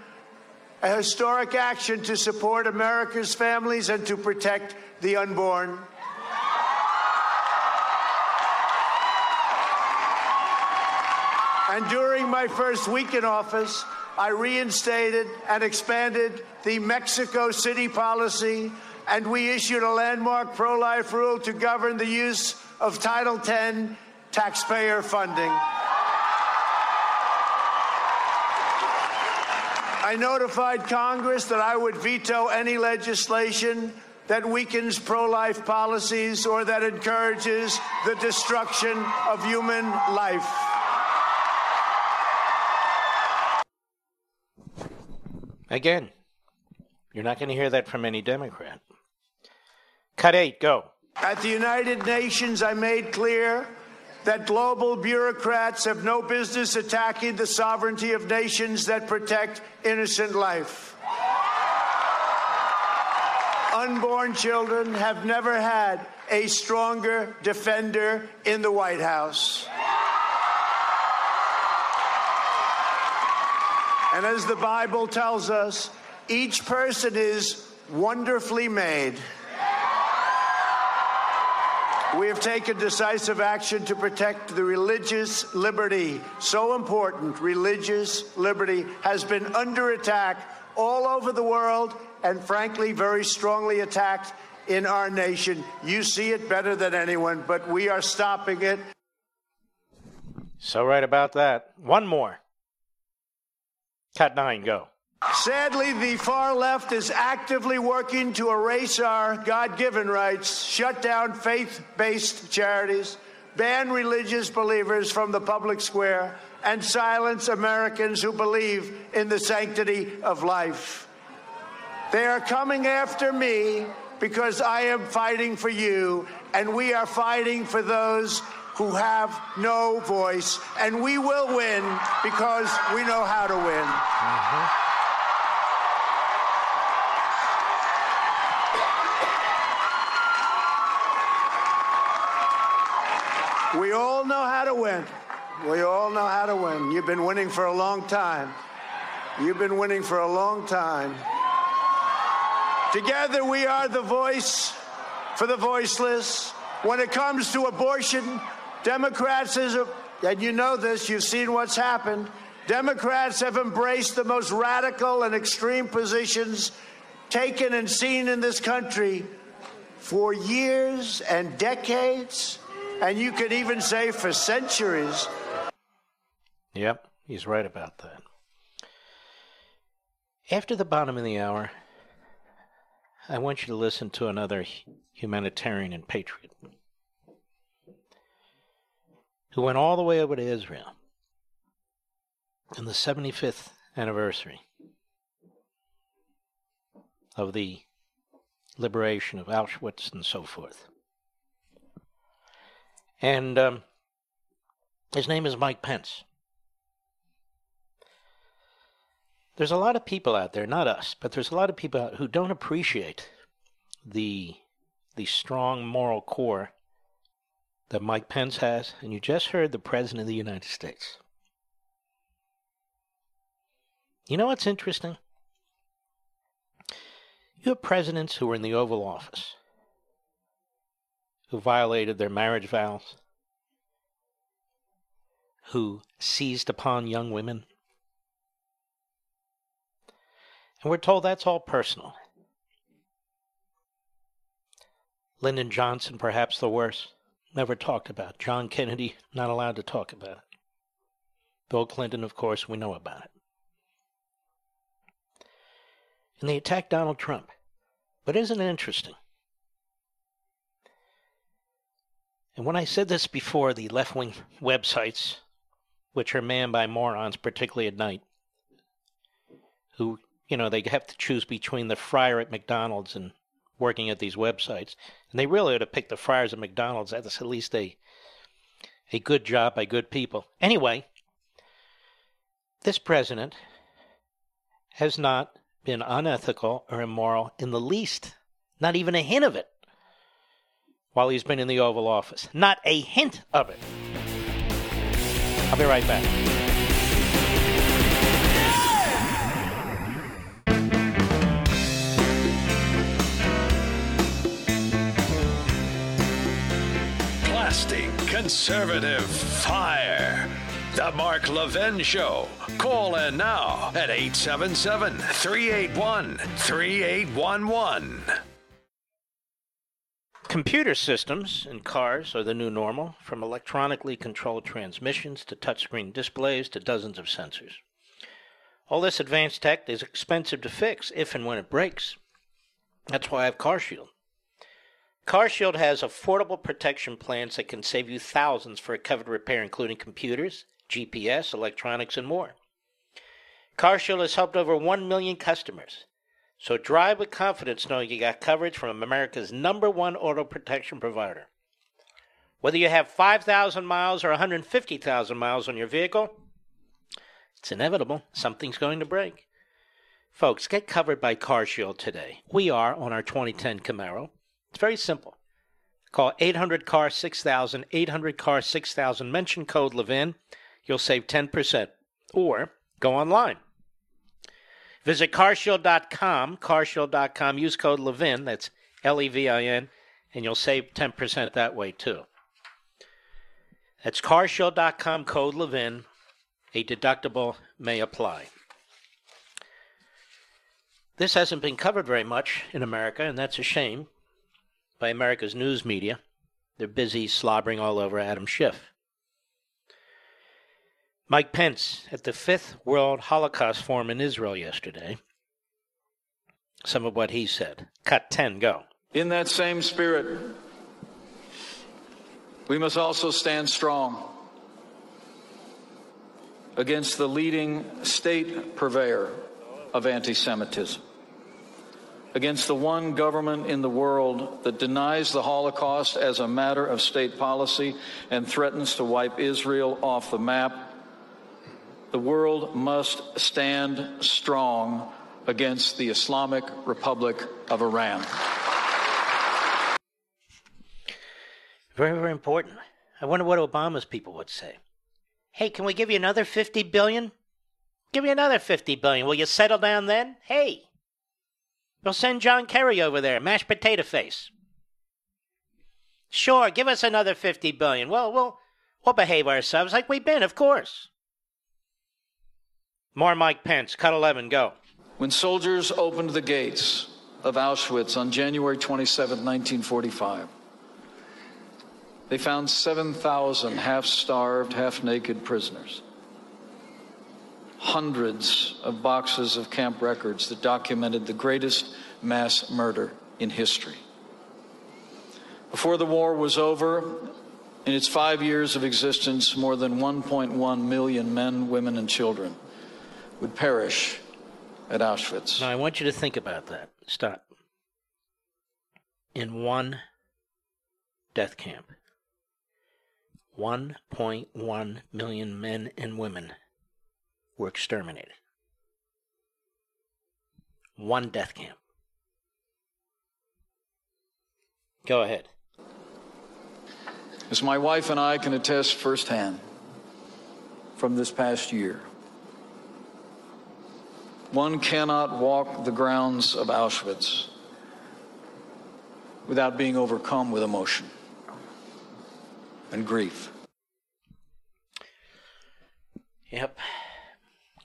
a historic action to support America's families and to protect the unborn. And during my first week in office, I reinstated and expanded the Mexico City policy, and we issued a landmark pro life rule to govern the use of Title X taxpayer funding. I notified Congress that I would veto any legislation that weakens pro life policies or that encourages the destruction of human life. Again, you're not going to hear that from any Democrat. Cut eight, go. At the United Nations, I made clear that global bureaucrats have no business attacking the sovereignty of nations that protect innocent life. Unborn children have never had a stronger defender in the White House. And as the Bible tells us, each person is wonderfully made. We have taken decisive action to protect the religious liberty. So important, religious liberty has been under attack all over the world and, frankly, very strongly attacked in our nation. You see it better than anyone, but we are stopping it. So, right about that. One more. Cut nine, go. Sadly, the far left is actively working to erase our God given rights, shut down faith based charities, ban religious believers from the public square, and silence Americans who believe in the sanctity of life. They are coming after me because I am fighting for you, and we are fighting for those who have no voice, and we will win because we know how to win. Mm-hmm. We all know how to win. We all know how to win. You've been winning for a long time. You've been winning for a long time. Together, we are the voice for the voiceless. When it comes to abortion, Democrats, is a, and you know this, you've seen what's happened. Democrats have embraced the most radical and extreme positions taken and seen in this country for years and decades and you could even say for centuries. Yep, he's right about that. After the bottom of the hour, I want you to listen to another humanitarian and patriot who went all the way over to Israel in the 75th anniversary of the liberation of Auschwitz and so forth. And um, his name is Mike Pence. there's a lot of people out there, not us, but there's a lot of people out who don't appreciate the the strong moral core that Mike Pence has, and you just heard the President of the United States. You know what's interesting? You have presidents who were in the Oval Office who violated their marriage vows, who seized upon young women. And we're told that's all personal. Lyndon Johnson, perhaps the worst, never talked about. John Kennedy, not allowed to talk about it. Bill Clinton, of course, we know about it. And they attacked Donald Trump. But isn't it interesting? And when I said this before, the left wing websites, which are manned by morons, particularly at night, who, you know, they have to choose between the fryer at McDonald's and working at these websites. And they really ought to pick the fryers at McDonald's. That's at least a a good job by good people. Anyway, this president has not been unethical or immoral in the least, not even a hint of it, while he's been in the Oval Office. Not a hint of it. I'll be right back. conservative fire. The Mark Levin Show. Call in now at 877 381 3811. Computer systems in cars are the new normal, from electronically controlled transmissions to touchscreen displays to dozens of sensors. All this advanced tech is expensive to fix if and when it breaks. That's why I have CarShield. CarShield has affordable protection plans that can save you thousands for a covered repair, including computers, GPS, electronics, and more. CarShield has helped over 1 million customers. So drive with confidence knowing you got coverage from America's number one auto protection provider. Whether you have 5,000 miles or 150,000 miles on your vehicle, it's inevitable. Something's going to break. Folks, get covered by CarShield today. We are on our 2010 Camaro. It's very simple. Call 800 CAR 6000, 800 CAR 6000, mention code Levin. You'll save 10%. Or go online. Visit carshield.com, carshield.com, use code Levin, that's L E V I N, and you'll save 10% that way too. That's carshield.com, code Levin. A deductible may apply. This hasn't been covered very much in America, and that's a shame by America's news media. They're busy slobbering all over Adam Schiff. Mike Pence at the Fifth World Holocaust Forum in Israel yesterday. Some of what he said. Cut 10, go. In that same spirit, we must also stand strong against the leading state purveyor of anti Semitism against the one government in the world that denies the Holocaust as a matter of state policy and threatens to wipe Israel off the map. The world must stand strong against the Islamic Republic of Iran. Very, very important. I wonder what Obama's people would say. Hey, can we give you another 50 billion? Give me another 50 billion. Will you settle down then? Hey. We'll send John Kerry over there, mashed potato face. Sure, give us another 50 billion. Well, we'll we'll behave ourselves like we've been, of course. More Mike Pence, cut 11, go. When soldiers opened the gates of Auschwitz on January 27, 1945, they found 7,000 half starved, half naked prisoners hundreds of boxes of camp records that documented the greatest mass murder in history. Before the war was over, in its five years of existence, more than 1.1 million men, women, and children would perish at Auschwitz. Now, I want you to think about that. Stop. In one death camp, 1.1 million men and women were exterminated. one death camp. Go ahead. As my wife and I can attest firsthand from this past year, one cannot walk the grounds of Auschwitz without being overcome with emotion and grief. Yep,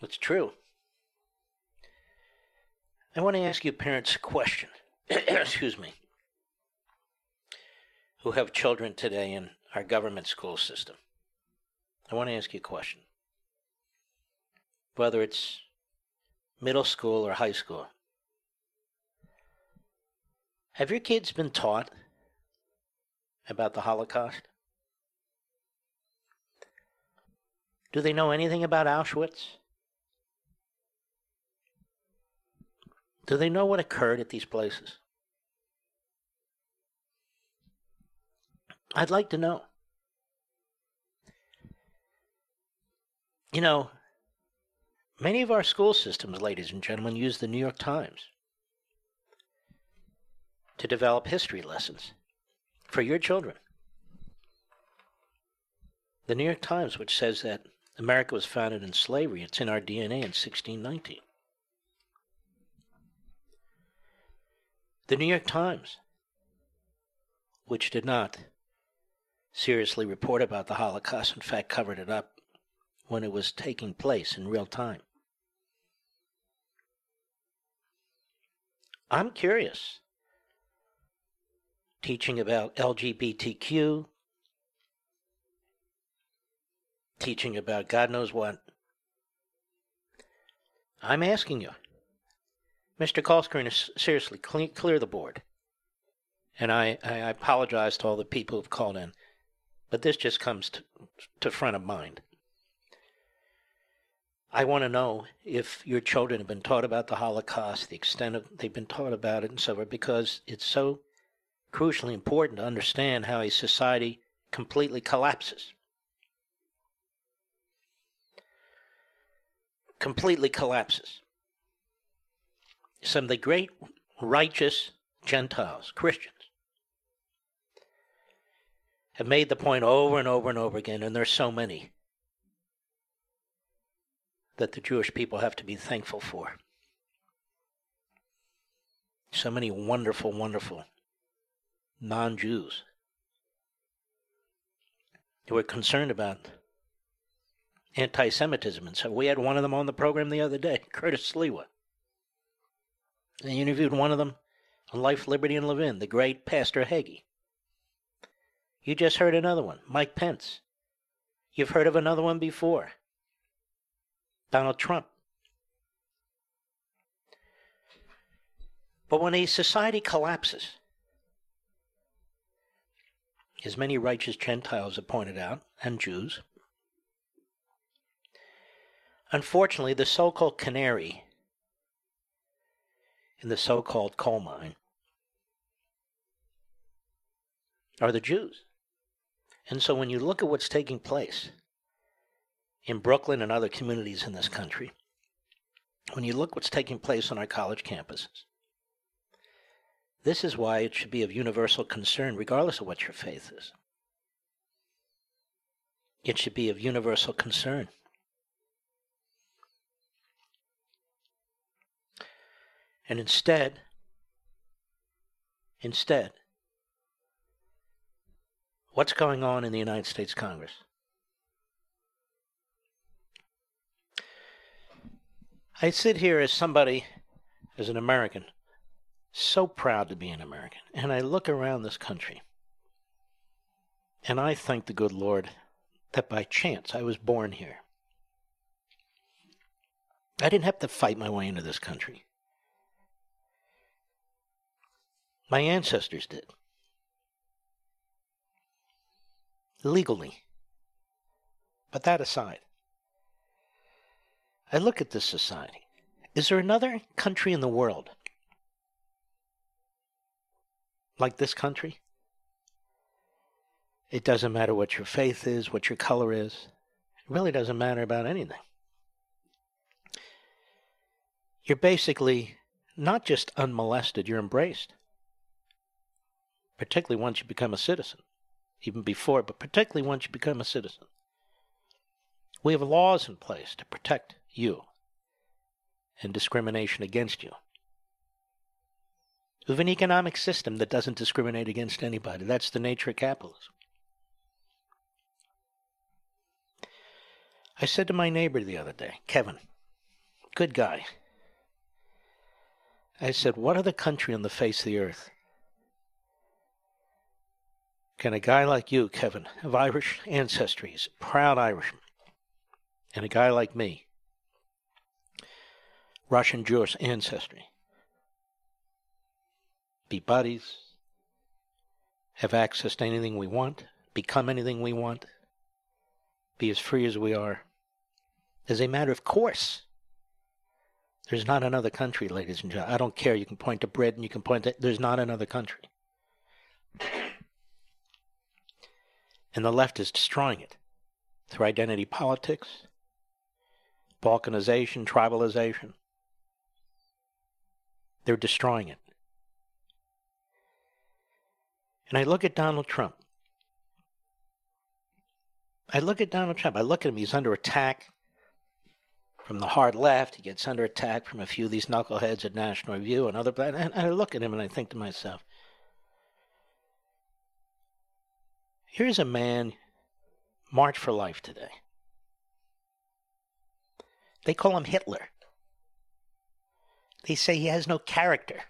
it's true. I want to ask you parents a question. Excuse me. Who have children today in our government school system. I want to ask you a question. Whether it's middle school or high school, have your kids been taught about the Holocaust? Do they know anything about Auschwitz? Do they know what occurred at these places? I'd like to know. You know, many of our school systems, ladies and gentlemen, use the New York Times to develop history lessons for your children. The New York Times, which says that America was founded in slavery, it's in our DNA in 1619. The New York Times, which did not seriously report about the Holocaust, in fact, covered it up when it was taking place in real time. I'm curious. Teaching about LGBTQ, teaching about God knows what. I'm asking you, Mr. Call Screener, seriously, clear, clear the board. And I, I apologize to all the people who've called in, but this just comes to, to front of mind. I want to know if your children have been taught about the Holocaust, the extent of they've been taught about it, and so forth, because it's so crucially important to understand how a society completely collapses. Completely collapses. Some of the great righteous Gentiles, Christians, have made the point over and over and over again, and there's so many that the Jewish people have to be thankful for. So many wonderful, wonderful non Jews who were concerned about anti Semitism. And so we had one of them on the program the other day, Curtis Sliwa. I interviewed one of them on Life, Liberty, and Levin, the great Pastor Hagee. You just heard another one, Mike Pence. You've heard of another one before. Donald Trump. But when a society collapses, as many righteous Gentiles have pointed out, and Jews, unfortunately, the so called canary in the so called coal mine are the Jews. And so when you look at what's taking place, in Brooklyn and other communities in this country, when you look what's taking place on our college campuses, this is why it should be of universal concern, regardless of what your faith is. It should be of universal concern. And instead, instead, what's going on in the United States Congress? I sit here as somebody, as an American, so proud to be an American, and I look around this country, and I thank the good Lord that by chance I was born here. I didn't have to fight my way into this country. My ancestors did. Legally. But that aside, I look at this society. Is there another country in the world like this country? It doesn't matter what your faith is, what your color is. It really doesn't matter about anything. You're basically not just unmolested, you're embraced. Particularly once you become a citizen. Even before, but particularly once you become a citizen. We have laws in place to protect you and discrimination against you. Have an economic system that doesn't discriminate against anybody. That's the nature of capitalism. I said to my neighbor the other day, Kevin, good guy. I said, What other country on the face of the earth can a guy like you, Kevin, of Irish ancestry, a proud Irishman, and a guy like me, Russian Jewish ancestry, be buddies, have access to anything we want, become anything we want, be as free as we are. As a matter of course, there's not another country, ladies and gentlemen. I don't care. You can point to Britain, you can point to. There's not another country. And the left is destroying it through identity politics, balkanization, tribalization. They're destroying it. And I look at Donald Trump. I look at Donald Trump. I look at him. He's under attack from the hard left. He gets under attack from a few of these knuckleheads at National Review and other. And I look at him and I think to myself, here's a man march for life today. They call him Hitler. They say he has no character.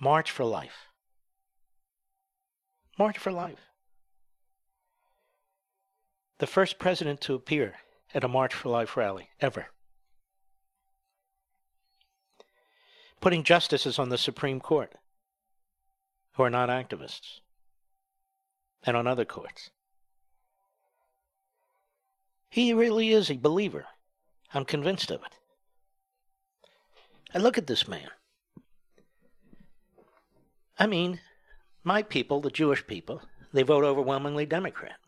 March for life. March for life. The first president to appear at a March for Life rally ever. Putting justices on the Supreme Court who are not activists and on other courts. He really is a believer. I'm convinced of it. I look at this man. I mean, my people, the Jewish people, they vote overwhelmingly Democrat.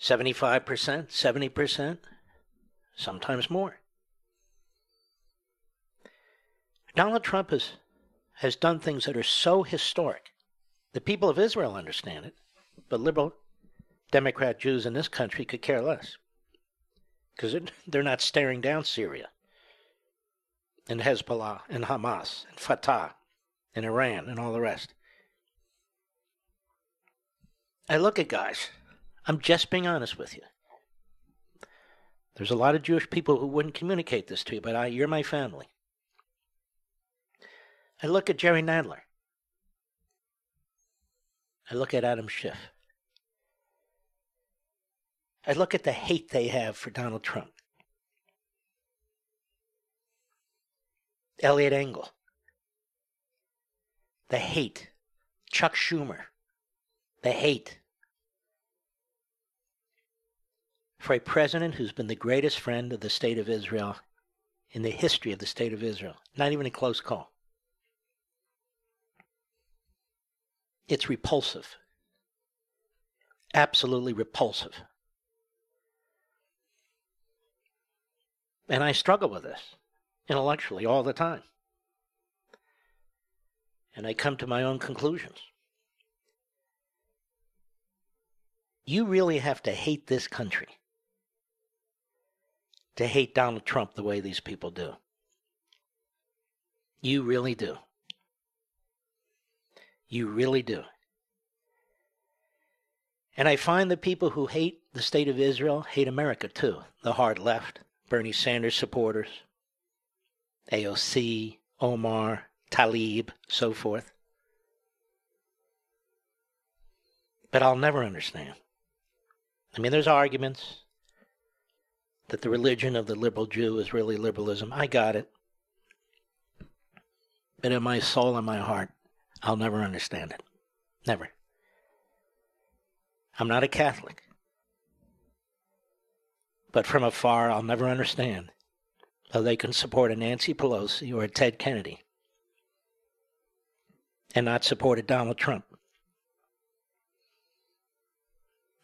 75%, 70%, sometimes more. Donald Trump has, has done things that are so historic. The people of Israel understand it, but liberal Democrat Jews in this country could care less because they're not staring down Syria and Hezbollah and Hamas and Fatah and Iran and all the rest. I look at guys, I'm just being honest with you. There's a lot of Jewish people who wouldn't communicate this to you, but I, you're my family. I look at Jerry Nadler. I look at Adam Schiff. I look at the hate they have for Donald Trump. Eliot Engel the hate. Chuck Schumer, the hate. For a president who's been the greatest friend of the state of Israel in the history of the state of Israel, not even a close call. It's repulsive. Absolutely repulsive. And I struggle with this intellectually all the time and I come to my own conclusions. You really have to hate this country to hate Donald Trump the way these people do. You really do. You really do. And I find that people who hate the state of Israel hate America too. The hard left, Bernie Sanders supporters, AOC, Omar, Tlaib, so forth. But I'll never understand. I mean, there's arguments that the religion of the liberal Jew is really liberalism. I got it. But in my soul and my heart, I'll never understand it. Never. I'm not a Catholic. But from afar, I'll never understand how they can support a Nancy Pelosi or a Ted Kennedy and not support a Donald Trump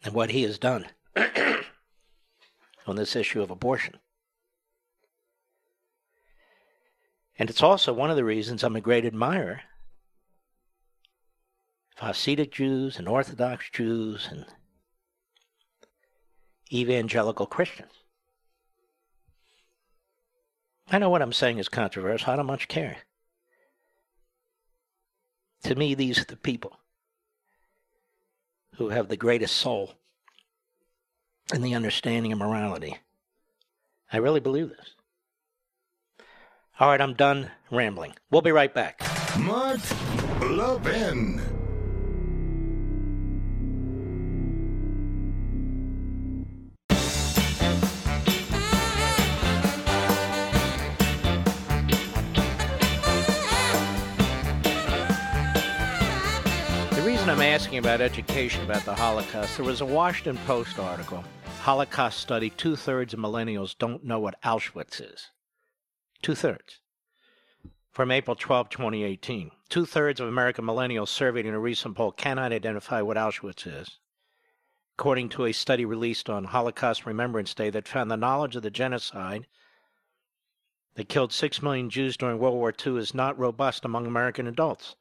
and what he has done on this issue of abortion. And it's also one of the reasons I'm a great admirer of Hasidic Jews and Orthodox Jews and evangelical Christians. I know what I'm saying is controversial. I don't much care. To me, these are the people who have the greatest soul and the understanding of morality. I really believe this. All right, I'm done rambling. We'll be right back. Mark Levin. Asking about education about the Holocaust, there was a Washington Post article, Holocaust study, two thirds of millennials don't know what Auschwitz is. Two thirds. From April 12, 2018. Two thirds of American millennials surveyed in a recent poll cannot identify what Auschwitz is. According to a study released on Holocaust Remembrance Day that found the knowledge of the genocide that killed 6 million Jews during World War II is not robust among American adults.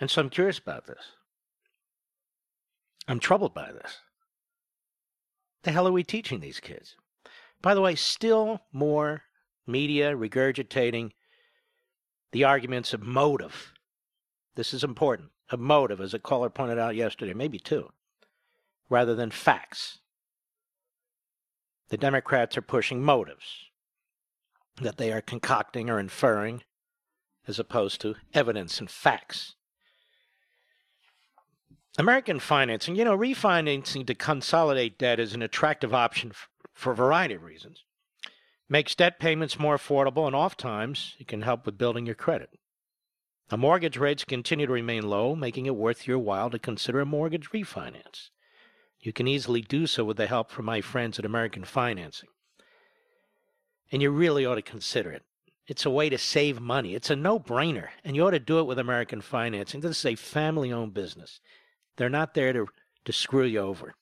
And so I'm curious about this. I'm troubled by this. The hell are we teaching these kids? By the way, still more media regurgitating the arguments of motive. This is important. Of motive, as a caller pointed out yesterday, maybe two, rather than facts. The Democrats are pushing motives that they are concocting or inferring as opposed to evidence and facts. American financing, you know, refinancing to consolidate debt is an attractive option f- for a variety of reasons. Makes debt payments more affordable, and oftentimes it can help with building your credit. The mortgage rates continue to remain low, making it worth your while to consider a mortgage refinance. You can easily do so with the help from my friends at American Financing. And you really ought to consider it. It's a way to save money. It's a no brainer, and you ought to do it with American Financing. This is a family owned business. They're not there to, to screw you over.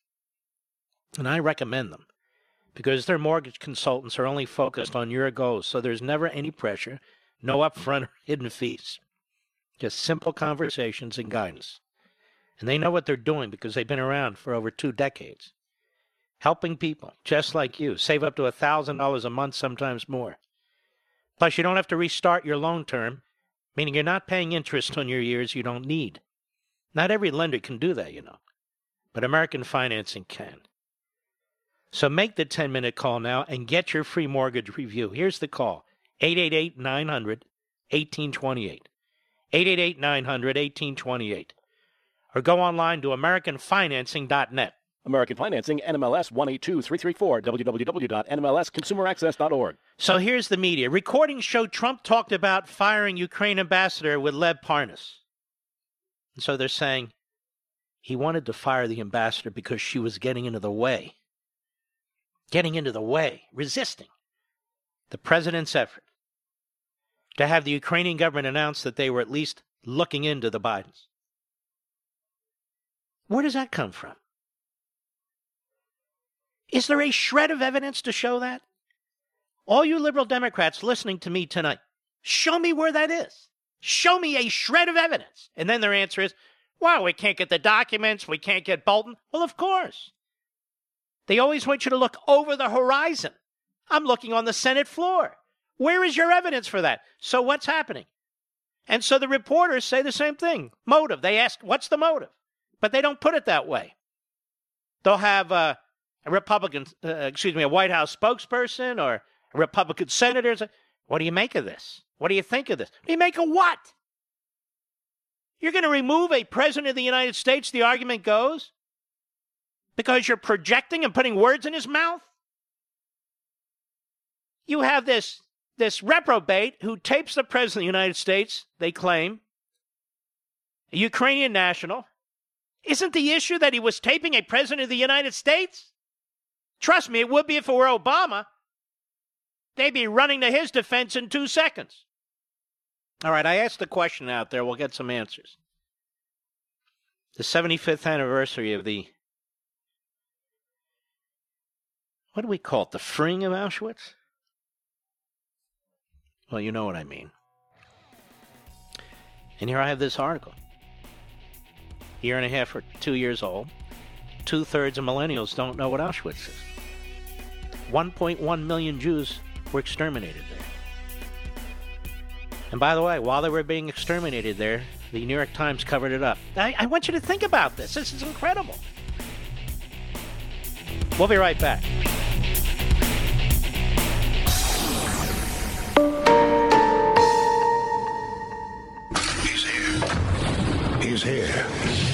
And I recommend them because their mortgage consultants are only focused on your goals, so there's never any pressure, no upfront or hidden fees. Just simple conversations and guidance. And they know what they're doing because they've been around for over two decades. Helping people just like you save up to $1,000 a month, sometimes more. Plus, you don't have to restart your loan term, meaning you're not paying interest on your years you don't need. Not every lender can do that, you know, but American Financing can. So make the 10 minute call now and get your free mortgage review. Here's the call 888 900 1828. 888 900 1828. Or go online to AmericanFinancing.net. American Financing, NMLS 182334, www.nmlsconsumeraccess.org. So here's the media. Recordings show Trump talked about firing Ukraine ambassador with Lev Parnas. And so they're saying he wanted to fire the ambassador because she was getting into the way, getting into the way, resisting the president's effort to have the Ukrainian government announce that they were at least looking into the Bidens. Where does that come from? Is there a shred of evidence to show that? All you liberal Democrats listening to me tonight, show me where that is. Show me a shred of evidence. And then their answer is, well, we can't get the documents. We can't get Bolton. Well, of course. They always want you to look over the horizon. I'm looking on the Senate floor. Where is your evidence for that? So what's happening? And so the reporters say the same thing motive. They ask, what's the motive? But they don't put it that way. They'll have a, a Republican, uh, excuse me, a White House spokesperson or a Republican senator. What do you make of this? What do you think of this? You make a what? You're going to remove a president of the United States, the argument goes, because you're projecting and putting words in his mouth? You have this, this reprobate who tapes the president of the United States, they claim, a Ukrainian national. Isn't the issue that he was taping a president of the United States? Trust me, it would be if it were Obama. They'd be running to his defense in two seconds. All right, I asked the question out there. We'll get some answers. The 75th anniversary of the, what do we call it? The freeing of Auschwitz? Well, you know what I mean. And here I have this article. Year and a half or two years old. Two thirds of millennials don't know what Auschwitz is. 1.1 million Jews were exterminated there. And by the way, while they were being exterminated there, the New York Times covered it up. I, I want you to think about this. This is incredible. We'll be right back. He's here. He's here.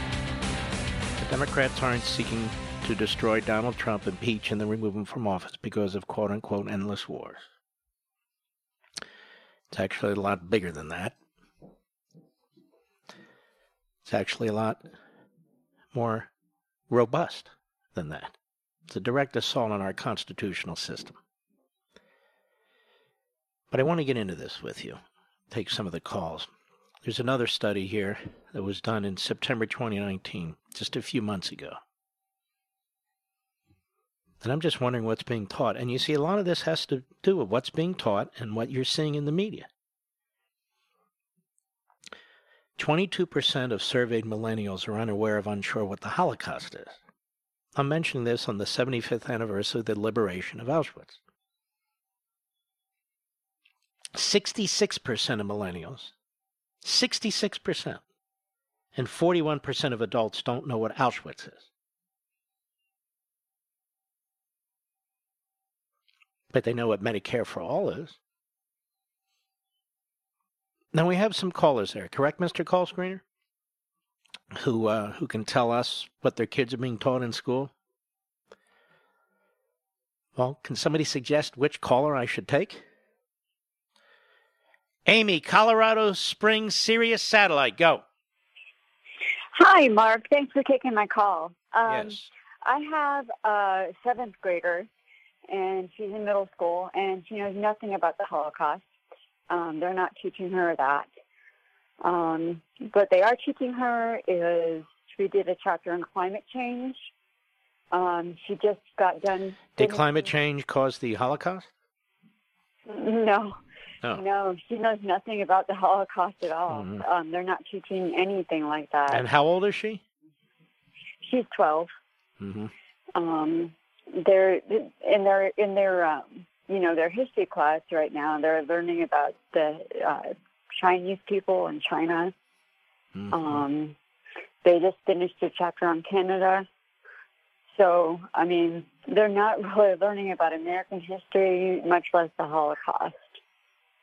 Democrats aren't seeking to destroy Donald Trump, impeach, and then remove him from office because of quote-unquote endless wars. It's actually a lot bigger than that. It's actually a lot more robust than that. It's a direct assault on our constitutional system. But I want to get into this with you, take some of the calls. There's another study here that was done in September 2019, just a few months ago. And I'm just wondering what's being taught. And you see, a lot of this has to do with what's being taught and what you're seeing in the media. 22% of surveyed millennials are unaware of unsure what the Holocaust is. I'm mentioning this on the 75th anniversary of the liberation of Auschwitz. 66% of millennials, 66%, and 41% of adults don't know what Auschwitz is. But they know what Medicare for All is. Now we have some callers there, correct, Mr. Call Screener? Who uh, who can tell us what their kids are being taught in school? Well, can somebody suggest which caller I should take? Amy, Colorado Springs, Sirius Satellite, go. Hi, Mark. Thanks for taking my call. Um, yes. I have a seventh grader, and she's in middle school, and she knows nothing about the Holocaust. Um, they're not teaching her that. Um, what they are teaching her is we did a chapter on climate change. Um, she just got done. Did climate change cause the Holocaust? No. No. No, she knows nothing about the Holocaust at all. Mhm. Um, they're not teaching anything like that. And how old is she? She's 12. hmm um they're in their in their um you know their history class right now they're learning about the uh chinese people in china Mm-hmm. um they just finished a chapter on canada so i mean they're not really learning about american history much less the holocaust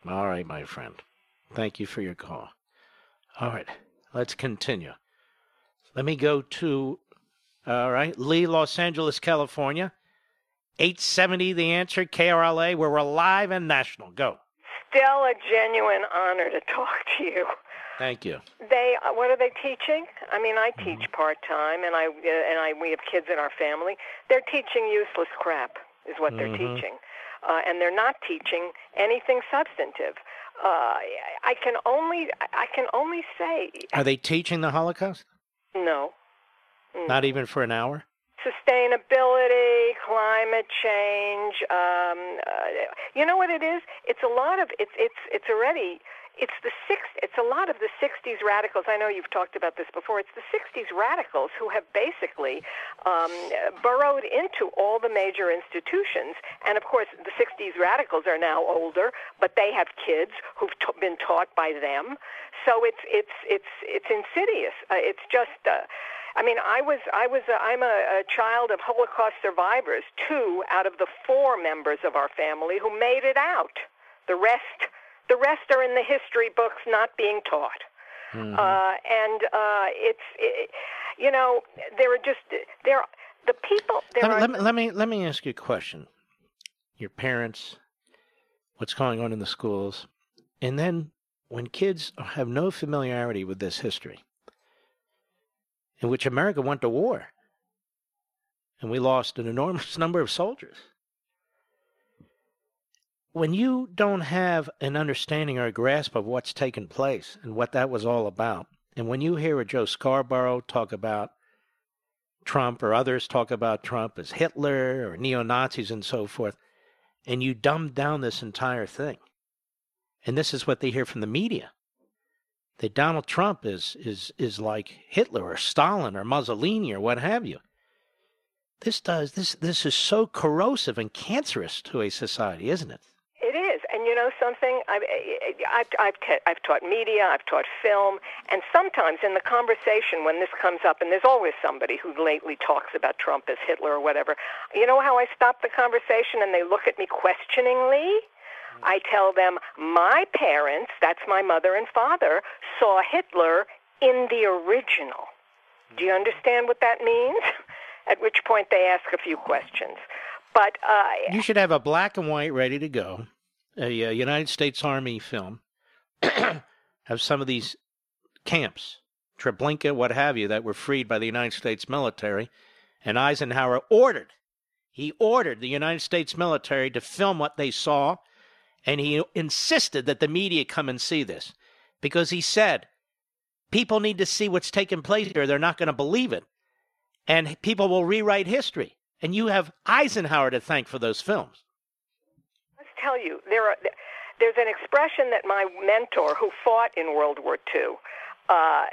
All right, my friend. Thank you for your call. All right, let's continue. Let me go to, all right, Lee, Los Angeles, California. 870, the answer, KRLA, where we're live and national. Go. Still a genuine honor to talk to you. Thank you. They, uh, what are they teaching? I mean, I teach part time, and I uh, and I we have kids in our family. They're teaching useless crap, is what they're Mhm. teaching, uh, and they're not teaching anything substantive. Uh, I can only I can only say Are they teaching the Holocaust? no. Not even for an hour? sustainability, climate change. Um, uh, you know what it is? It's a lot of it's it's it's already it's the six it's a lot of the 60s radicals i know you've talked about this before it's the 60s radicals who have basically um, burrowed into all the major institutions and of course the 60s radicals are now older but they have kids who've t- been taught by them so it's it's it's it's insidious uh, it's just uh, I mean, I was, I was, uh, I'm a, a child of Holocaust survivors. Two out of the four members of our family who made it out. The rest, the rest are in the history books, not being taught. Uh, and uh, it's, it, you know, there are just there, the people. There Let, are let, me, let me let me ask you a question. Your parents, what's going on in the schools, and then when kids have no familiarity with this history, in which America went to war and we lost an enormous number of soldiers. When you don't have an understanding or a grasp of what's taken place and what that was all about, and when you hear a Joe Scarborough talk about Trump or others talk about Trump as Hitler or neo Nazis and so forth, and you dumb down this entire thing, and this is what they hear from the media that Donald Trump is is is like Hitler or Stalin or Mussolini or what have you. This does this this is so corrosive and cancerous to a society, isn't it? And you know something. I've I've I've, t- I've taught media, I've taught film, and sometimes in the conversation when this comes up, and there's always somebody who lately talks about Trump as Hitler or whatever. You know how I stop the conversation and they look at me questioningly. I tell them my parents, that's my mother and father, saw Hitler in the original. Do you understand what that means? At which point they ask a few questions. But uh, you should have a black and white ready to go, a, a United States Army film, of some of these camps, Treblinka, what have you, that were freed by the United States military, and Eisenhower ordered, he ordered the United States military to film what they saw and he insisted that the media come and see this because he said, people need to see what's taking place here. They're not going to believe it. And people will rewrite history. And you have Eisenhower to thank for those films. Tell you, there are, there's an expression that my mentor, who fought in World War II, uh,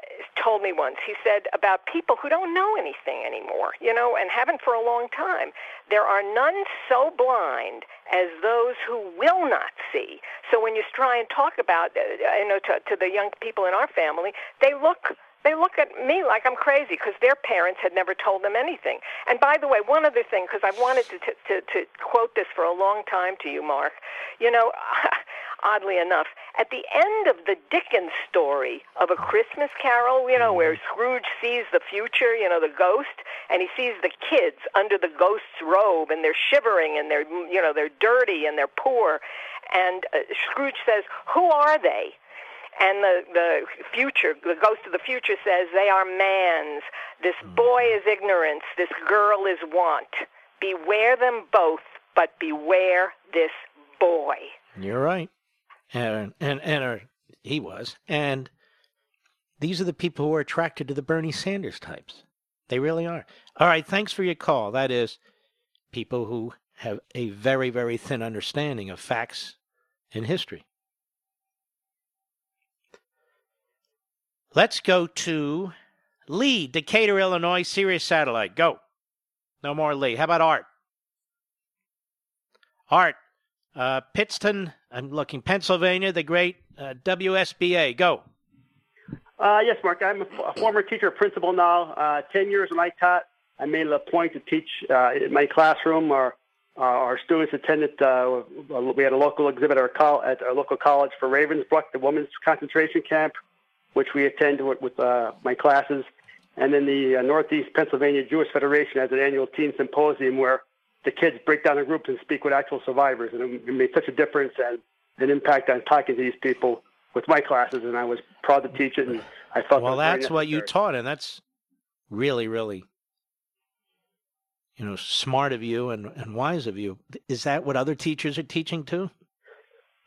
told me once. He said about people who don't know anything anymore, you know, and haven't for a long time. There are none so blind as those who will not see. So when you try and talk about, uh, you know, to, to the young people in our family, they look they look at me like I'm crazy because their parents had never told them anything. And by the way, one other thing, because I've wanted to, to, to quote this for a long time to you, Mark. You know, oddly enough, at the end of the Dickens story of A Christmas Carol, you know, where mm-hmm. Scrooge sees the future, you know, the ghost, and he sees the kids under the ghost's robe, and they're shivering, and they're, you know, they're dirty, and they're poor. And uh, Scrooge says, Who are they? And the, the future, the ghost of the future says, They are man's. This mm-hmm. boy is ignorance. This girl is want. Beware them both, but beware this boy. You're right and and and he was, and these are the people who are attracted to the Bernie Sanders types. They really are. All right, thanks for your call. That is people who have a very very thin understanding of facts and history. Let's go to Lee, Decatur, Illinois, Sirius Satellite. Go. No more Lee. How about Art? Art, uh, Pittston, I'm looking, Pennsylvania, the great uh, WSBA. Go. Uh, yes, Mark. I'm a, a former teacher, principal now. Uh, Ten years when I taught, I made it a point to teach uh, in my classroom. Our uh, our students attended. Uh, we had a local exhibit at our, at our local college for Ravensbrück, the women's concentration camp, which we attend with, with uh, my classes. And then the uh, Northeast Pennsylvania Jewish Federation has an annual teen symposium where the kids break down in groups and speak with actual survivors, and it made such a difference and an impact on talking to these people with my classes, and I was proud to teach it, and I felt well. That's what you taught, and that's really, really, you know, smart of you and, and wise of you. Is that what other teachers are teaching too?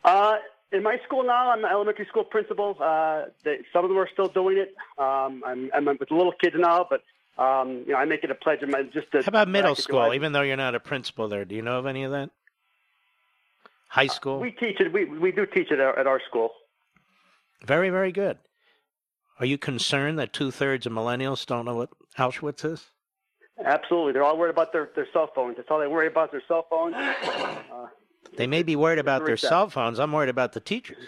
Uh, in my school now, I'm an elementary school principal. Uh, they, some of them are still doing it. Um, I'm, I'm with little kids now, but um, you know, I make it a pledge of my just to. How about middle school? Even though you're not a principal there, do you know of any of that? High uh, school? Uh, we teach it. We we do teach it at our school. Very very good. Are you concerned that two thirds of millennials don't know what Auschwitz is? Absolutely, they're all worried about their, their cell phones. That's all they worry about their cell phones. Uh, they may be worried about their cell phones. I'm worried about the teachers.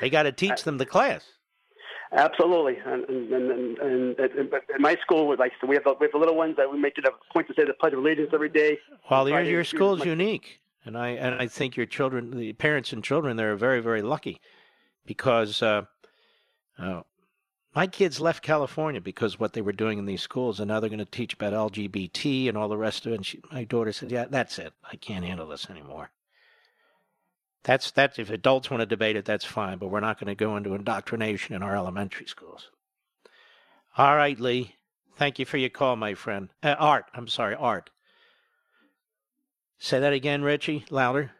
They got to teach them the class. Absolutely, and and, and, and, and in my school, like so we have the, we have the little ones that we make it a point to say the Pledge of Allegiance every day. Well, your your school's my, unique, and I and I think your children, the parents and children, they're very very lucky, because uh, uh, my kids left California because what they were doing in these schools, and now they're going to teach about LGBT and all the rest of it. And she, my daughter said, "Yeah, that's it. I can't handle this anymore." That's that's if adults want to debate it, that's fine, but we're not going to go into indoctrination in our elementary schools. All right, Lee. Thank you for your call, my friend. Uh, Art, I'm sorry, Art. Say that again, Richie, louder.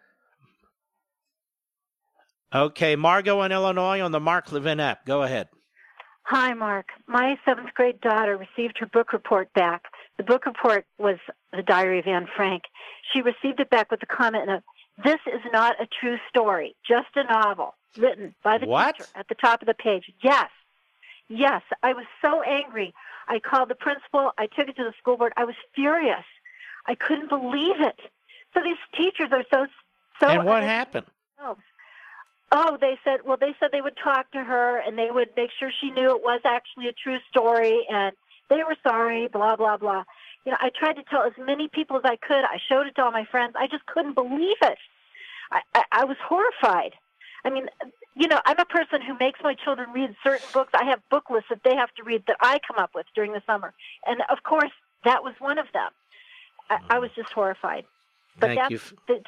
Okay, Margot in Illinois on the Mark Levin app. Go ahead. Hi, Mark. My seventh grade daughter received her book report back. The book report was The Diary of Anne Frank. She received it back with the comment of, This is not a true story, just a novel written by the What? teacher at the top of the page. Yes. Yes. I was so angry. I called the principal. I took it to the school board. I was furious. I couldn't believe it. So these teachers are so so and what happened? themselves. Oh, they said, well, they said they would talk to her and they would make sure she knew it was actually a true story and they were sorry, blah, blah, blah. You know, I tried to tell as many people as I could. I showed it to all my friends. I just couldn't believe it. I, I, I was horrified. I mean, you know, I'm a person who makes my children read certain books. I have book lists that they have to read that I come up with during the summer. And of course, that was one of them. I, I was just horrified. But Thank you.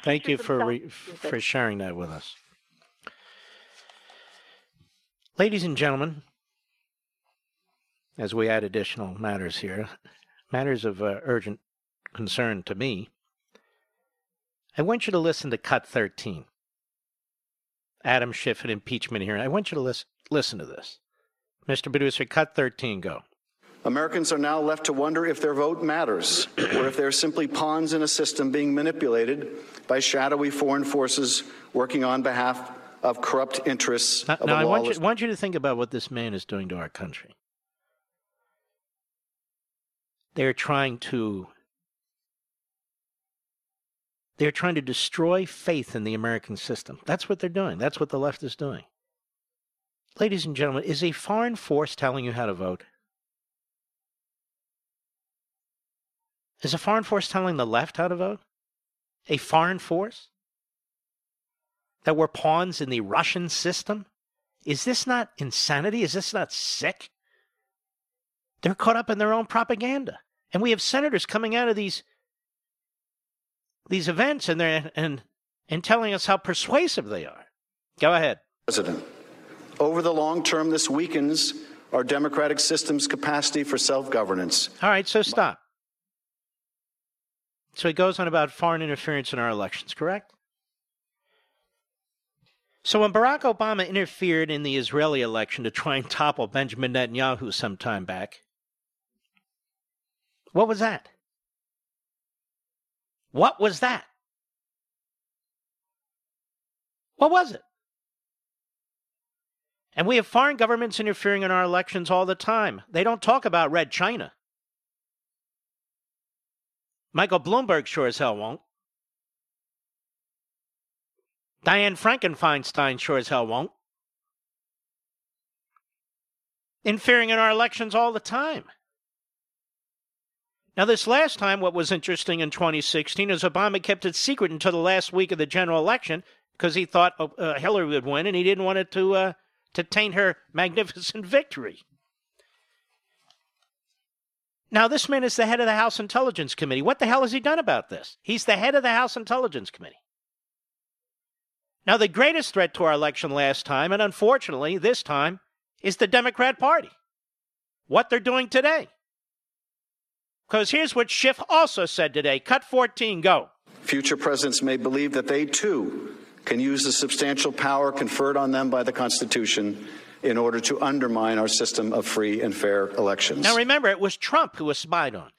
Thank you for re- for sharing that with us, ladies and gentlemen. As we add additional matters here, matters of uh, urgent concern to me, I want you to listen to Cut 13. Adam Schiff and impeachment hearing. I want you to listen. Listen to this, Mr. Producer. Cut 13. Go. Americans are now left to wonder if their vote matters, or if they're simply pawns in a system being manipulated by shadowy foreign forces working on behalf of corrupt interests Now, of now I want you, want you to think about what this man is doing to our country. They're trying to they're trying to destroy faith in the American system. That's what they're doing. That's what the left is doing. Ladies and gentlemen, is a foreign force telling you how to vote? Is a foreign force telling the left how to vote? A foreign force? That we're pawns in the Russian system? Is this not insanity? Is this not sick? They're caught up in their own propaganda. And we have senators coming out of these these events and they're and and telling us how persuasive they are. Go ahead. president. Over the long term, this weakens our democratic system's capacity for self governance. All right, so stop. So he goes on about foreign interference in our elections, correct? So when Barack Obama interfered in the Israeli election to try and topple Benjamin Netanyahu some time back, what was that? What was that? What was it? And we have foreign governments interfering in our elections all the time. They don't talk about Red China. Michael Bloomberg sure as hell won't. Diane Frankenfeinstein sure as hell won't. Interfering in our elections all the time. Now, this last time, what was interesting in 2016 is Obama kept it secret until the last week of the general election because he thought uh, Hillary would win and he didn't want it to, uh, to taint her magnificent victory. Now, this man is the head of the House Intelligence Committee. What the hell has he done about this? He's the head of the House Intelligence Committee. Now, the greatest threat to our election last time, and unfortunately this time, is the Democrat Party. What they're doing today. Because here's what Schiff also said today. Cut 14, go. Future presidents may believe that they too can use the substantial power conferred on them by the Constitution in order to undermine our system of free and fair elections. Now remember, it was Trump who was spied on.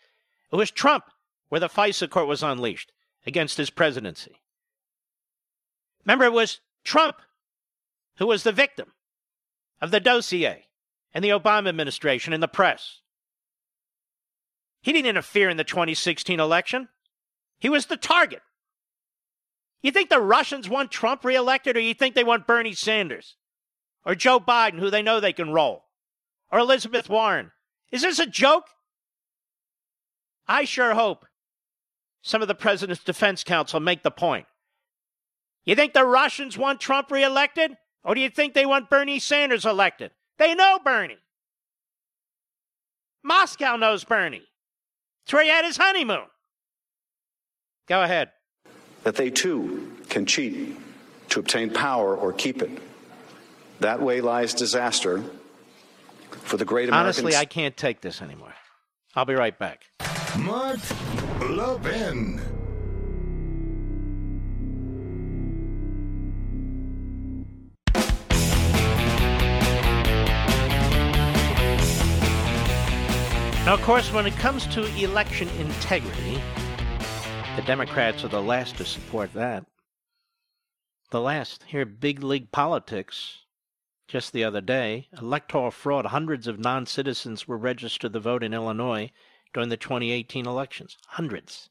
It was Trump where the FISA court was unleashed against his presidency. Remember, it was Trump who was the victim of the dossier and the Obama administration and the press. He didn't interfere in the 2016 election. He was the target. You think the Russians want Trump reelected, or you think they want Bernie Sanders? Or Joe Biden, who they know they can roll? Or Elizabeth Warren? Is this a joke? I sure hope some of the president's defense counsel make the point. You think the Russians want Trump reelected? Or do you think they want Bernie Sanders elected? They know Bernie. Moscow knows Bernie. It's where he had his honeymoon. Go ahead. that they too can cheat to to obtain power or keep it. That way lies disaster for the great American. Honestly, I can't take this anymore. I'll be right back. Mark Levin. Of course, when it comes to election integrity, the Democrats are the last to support that. The last. Here, big league politics. Just the other day, electoral fraud. Hundreds of non citizens were registered to vote in Illinois during the 2018 elections. Hundreds.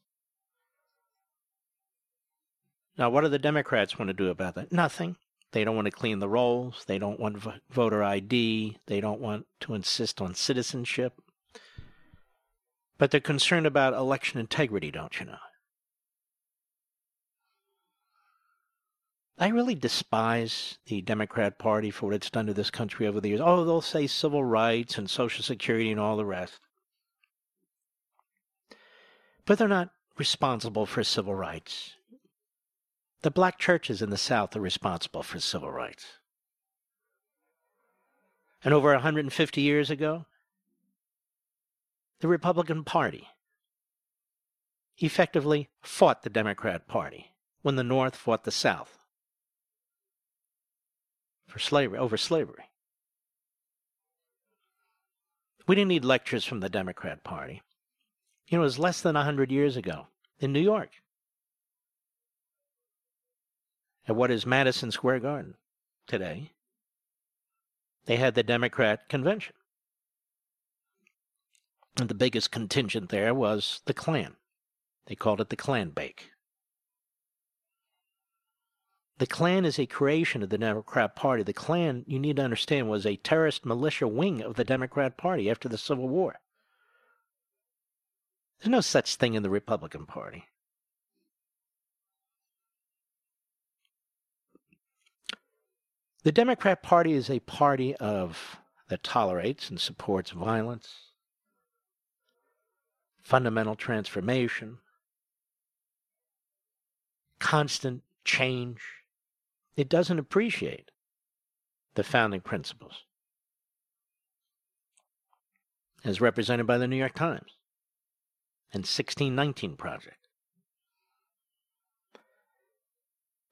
Now, what do the Democrats want to do about that? Nothing. They don't want to clean the rolls. They don't want voter ID. They don't want to insist on citizenship. But they're concerned about election integrity, don't you know? I really despise the Democrat Party for what it's done to this country over the years. Oh, they'll say civil rights and Social Security and all the rest. But they're not responsible for civil rights. The black churches in the South are responsible for civil rights. And over 150 years ago, the Republican Party effectively fought the Democrat Party when the North fought the South for slavery over slavery. We didn't need lectures from the Democrat Party. You know, it was less than a hundred years ago in New York. At what is Madison Square Garden today, they had the Democrat convention. And the biggest contingent there was the Klan. They called it the Klan Bake. The Klan is a creation of the Democrat Party. The Klan, you need to understand, was a terrorist militia wing of the Democrat Party after the Civil War. There's no such thing in the Republican Party. The Democrat Party is a party of that tolerates and supports violence, fundamental transformation, constant change. It doesn't appreciate the founding principles as represented by the New York Times and 1619 Project.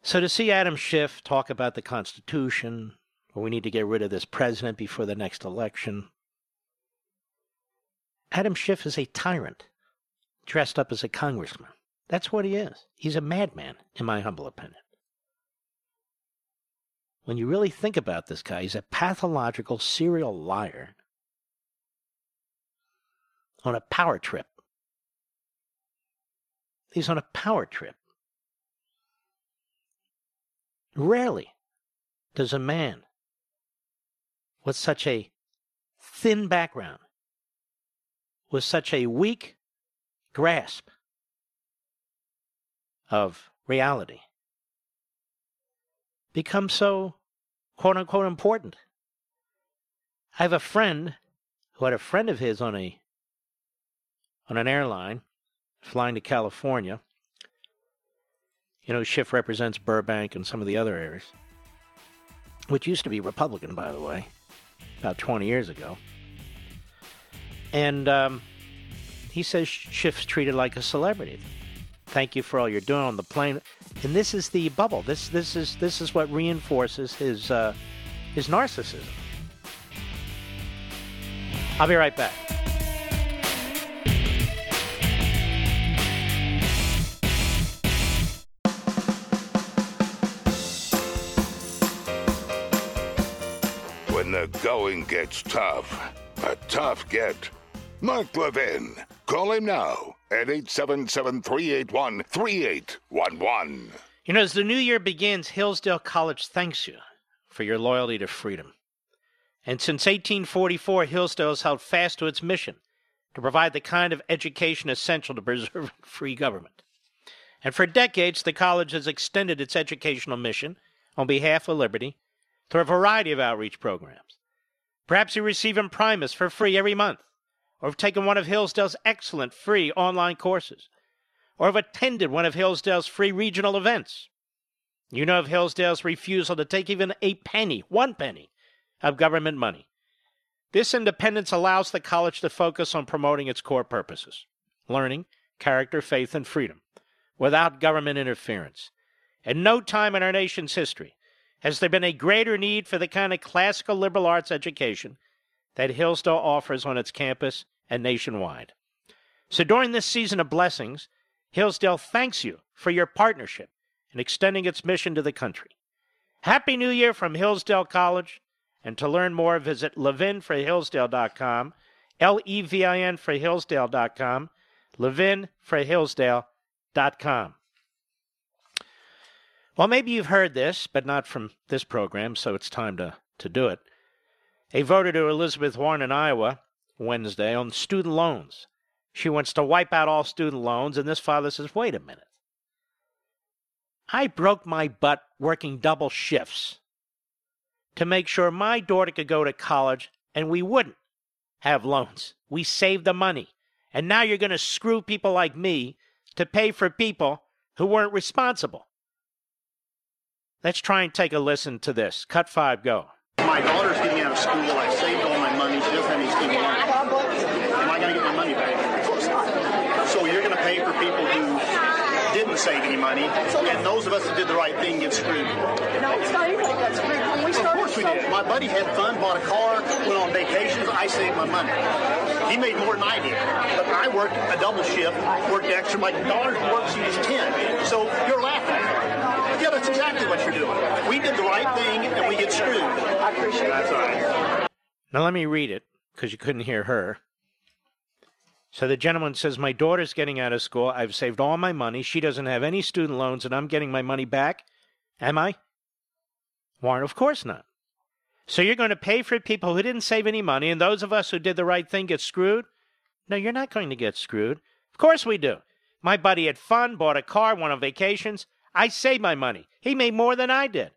So to see Adam Schiff talk about the Constitution, we need to get rid of this president before the next election, Adam Schiff is a tyrant dressed up as a congressman. That's what he is. He's a madman, in my humble opinion. When you really think about this guy, he's a pathological serial liar on a power trip. He's on a power trip. Rarely does a man with such a thin background with such a weak grasp of reality become so quote unquote important. I have a friend who had a friend of his on a on an airline flying to California. You know, Schiff represents Burbank and some of the other areas, which used to be Republican, by the way, about 20 years ago. And um, he says Schiff's treated like a celebrity. Thank you for all you're doing on the plane. And this is the bubble. This this is this is what reinforces his uh, his narcissism. I'll be right back. When the going gets tough, a tough get Mark Levin. Call him now at 877 381 3811. You know, as the new year begins, Hillsdale College thanks you for your loyalty to freedom. And since 1844, Hillsdale has held fast to its mission to provide the kind of education essential to preserve free government. And for decades, the college has extended its educational mission on behalf of liberty through a variety of outreach programs. Perhaps you receive Imprimis for free every month or have taken one of Hillsdale's excellent free online courses, or have attended one of Hillsdale's free regional events. You know of Hillsdale's refusal to take even a penny, one penny, of government money. This independence allows the college to focus on promoting its core purposes learning, character, faith, and freedom without government interference. At no time in our nation's history has there been a greater need for the kind of classical liberal arts education that Hillsdale offers on its campus and nationwide. So during this season of blessings, Hillsdale thanks you for your partnership in extending its mission to the country. Happy New Year from Hillsdale College. And to learn more, visit levinforhillsdale.com, L E V I N for Hillsdale.com, levinforhillsdale.com. Well, maybe you've heard this, but not from this program, so it's time to, to do it. A voter to Elizabeth Warren in Iowa Wednesday on student loans. She wants to wipe out all student loans, and this father says, wait a minute. I broke my butt working double shifts to make sure my daughter could go to college and we wouldn't have loans. We saved the money. And now you're going to screw people like me to pay for people who weren't responsible. Let's try and take a listen to this. Cut five, go. My daughter's getting out of school. I saved all my money. She doesn't have any student loans. Am I going to get my money back? Of course not. So you're going to pay for people who didn't save any money, and those of us that did the right thing get screwed. No, it's not even that screwed. When we Of started course we did. My buddy had fun, bought a car, went on vacations. I saved my money. He made more than I did. But I worked a double shift, worked extra. My daughter worked, she was 10. So you're laughing. Yeah, that's exactly what you're doing. We did the right thing, and we get screwed. I appreciate That's all right. Now let me read it because you couldn't hear her. So the gentleman says, My daughter's getting out of school. I've saved all my money. She doesn't have any student loans, and I'm getting my money back. Am I? Warren, of course not. So you're going to pay for people who didn't save any money, and those of us who did the right thing get screwed? No, you're not going to get screwed. Of course we do. My buddy had fun, bought a car, went on vacations. I saved my money. He made more than I did.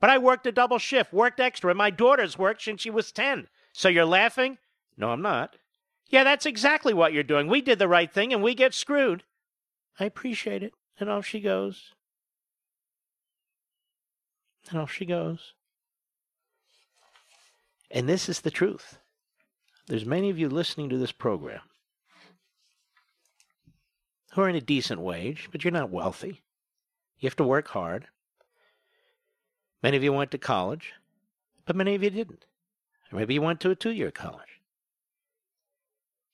But I worked a double shift, worked extra, and my daughter's worked since she was 10. So you're laughing? No, I'm not. Yeah, that's exactly what you're doing. We did the right thing and we get screwed. I appreciate it. And off she goes. And off she goes. And this is the truth. There's many of you listening to this program who earn a decent wage, but you're not wealthy. You have to work hard. Many of you went to college, but many of you didn't. Or maybe you went to a two year college.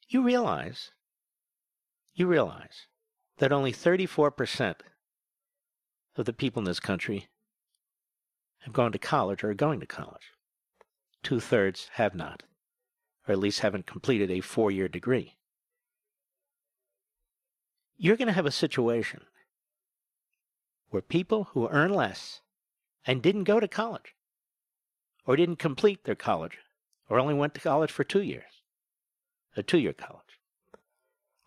You realize, you realize that only 34% of the people in this country have gone to college or are going to college. Two thirds have not, or at least haven't completed a four year degree. You're going to have a situation where people who earn less and didn't go to college, or didn't complete their college, or only went to college for two years, Uh, a two year college,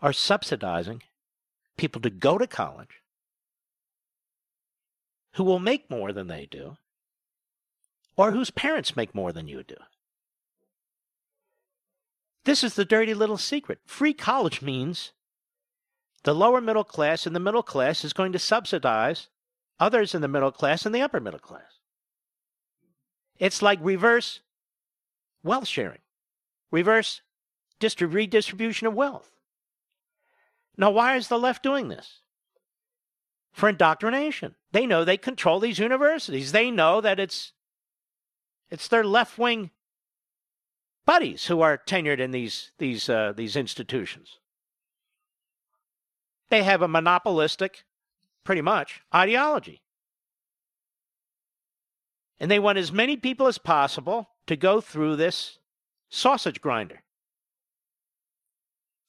are subsidizing people to go to college who will make more than they do, or whose parents make more than you do. This is the dirty little secret. Free college means the lower middle class and the middle class is going to subsidize others in the middle class and the upper middle class. It's like reverse wealth sharing, reverse distrib- redistribution of wealth. Now, why is the left doing this? For indoctrination. They know they control these universities. They know that it's it's their left wing buddies who are tenured in these these uh, these institutions. They have a monopolistic, pretty much, ideology. And they want as many people as possible to go through this sausage grinder.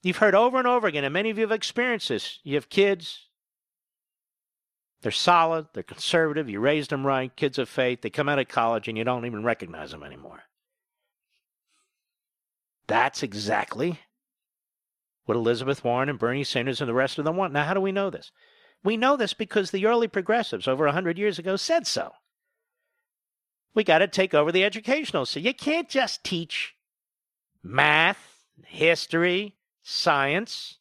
You've heard over and over again, and many of you have experienced this. You have kids, they're solid, they're conservative, you raised them right, kids of faith, they come out of college and you don't even recognize them anymore. That's exactly what Elizabeth Warren and Bernie Sanders and the rest of them want. Now, how do we know this? We know this because the early progressives over 100 years ago said so. We got to take over the educational system. You can't just teach math, history, science,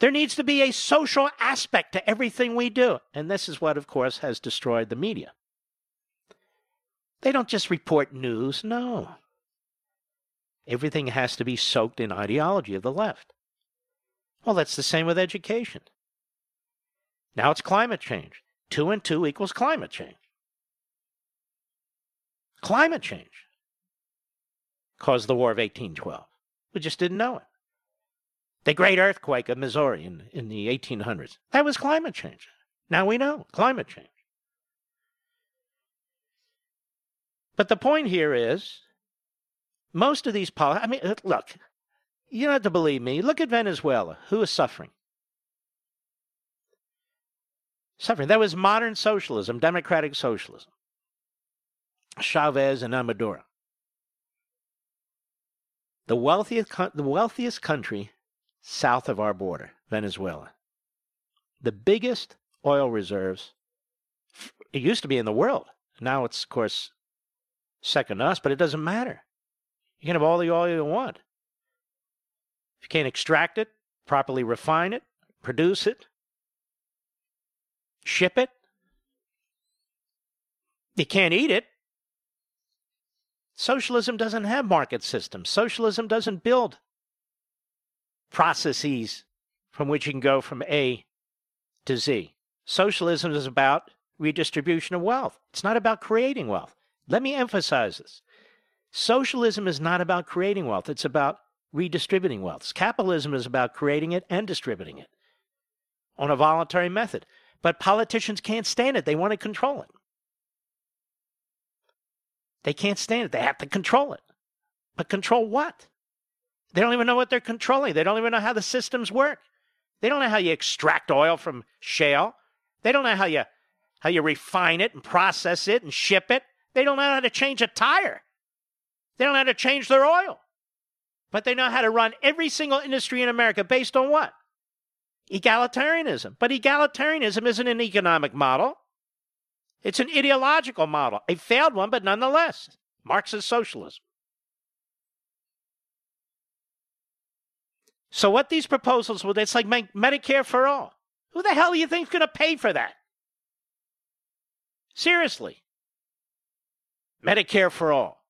There needs to be a social aspect to everything we do. And this is what, of course, has destroyed the media. They don't just report news, no. Everything has to be soaked in ideology of the left. Well, that's the same with education. Now it's climate change. Two and two equals climate change. Climate change caused the War of 1812. We just didn't know it. The great earthquake of Missouri in, in the 1800s, that was climate change. Now we know climate change. But the point here is most of these policies, I mean, uh, look, you don't have to believe me. Look at Venezuela. Who is suffering? Suffering. That was modern socialism, democratic socialism. Chavez and Amaduro. The wealthiest, the wealthiest country south of our border, Venezuela. The biggest oil reserves, it used to be in the world. Now it's, of course, second to us, but it doesn't matter. You can have all the oil you want. If you can't extract it, properly refine it, produce it, ship it, you can't eat it. Socialism doesn't have market systems. Socialism doesn't build processes from which you can go from A to Z. Socialism is about redistribution of wealth. It's not about creating wealth. Let me emphasize this. Socialism is not about creating wealth, it's about redistributing wealth. Capitalism is about creating it and distributing it on a voluntary method. But politicians can't stand it, they want to control it. They can't stand it, they have to control it. But control what? They don't even know what they're controlling. They don't even know how the systems work. They don't know how you extract oil from shale. They don't know how you how you refine it and process it and ship it. They don't know how to change a tire. They don't know how to change their oil. But they know how to run every single industry in America based on what? Egalitarianism. But egalitarianism isn't an economic model. It's an ideological model, a failed one, but nonetheless, Marxist socialism. So what these proposals will, it's like Medicare for all. Who the hell do you think is going to pay for that? Seriously. Medicare for all.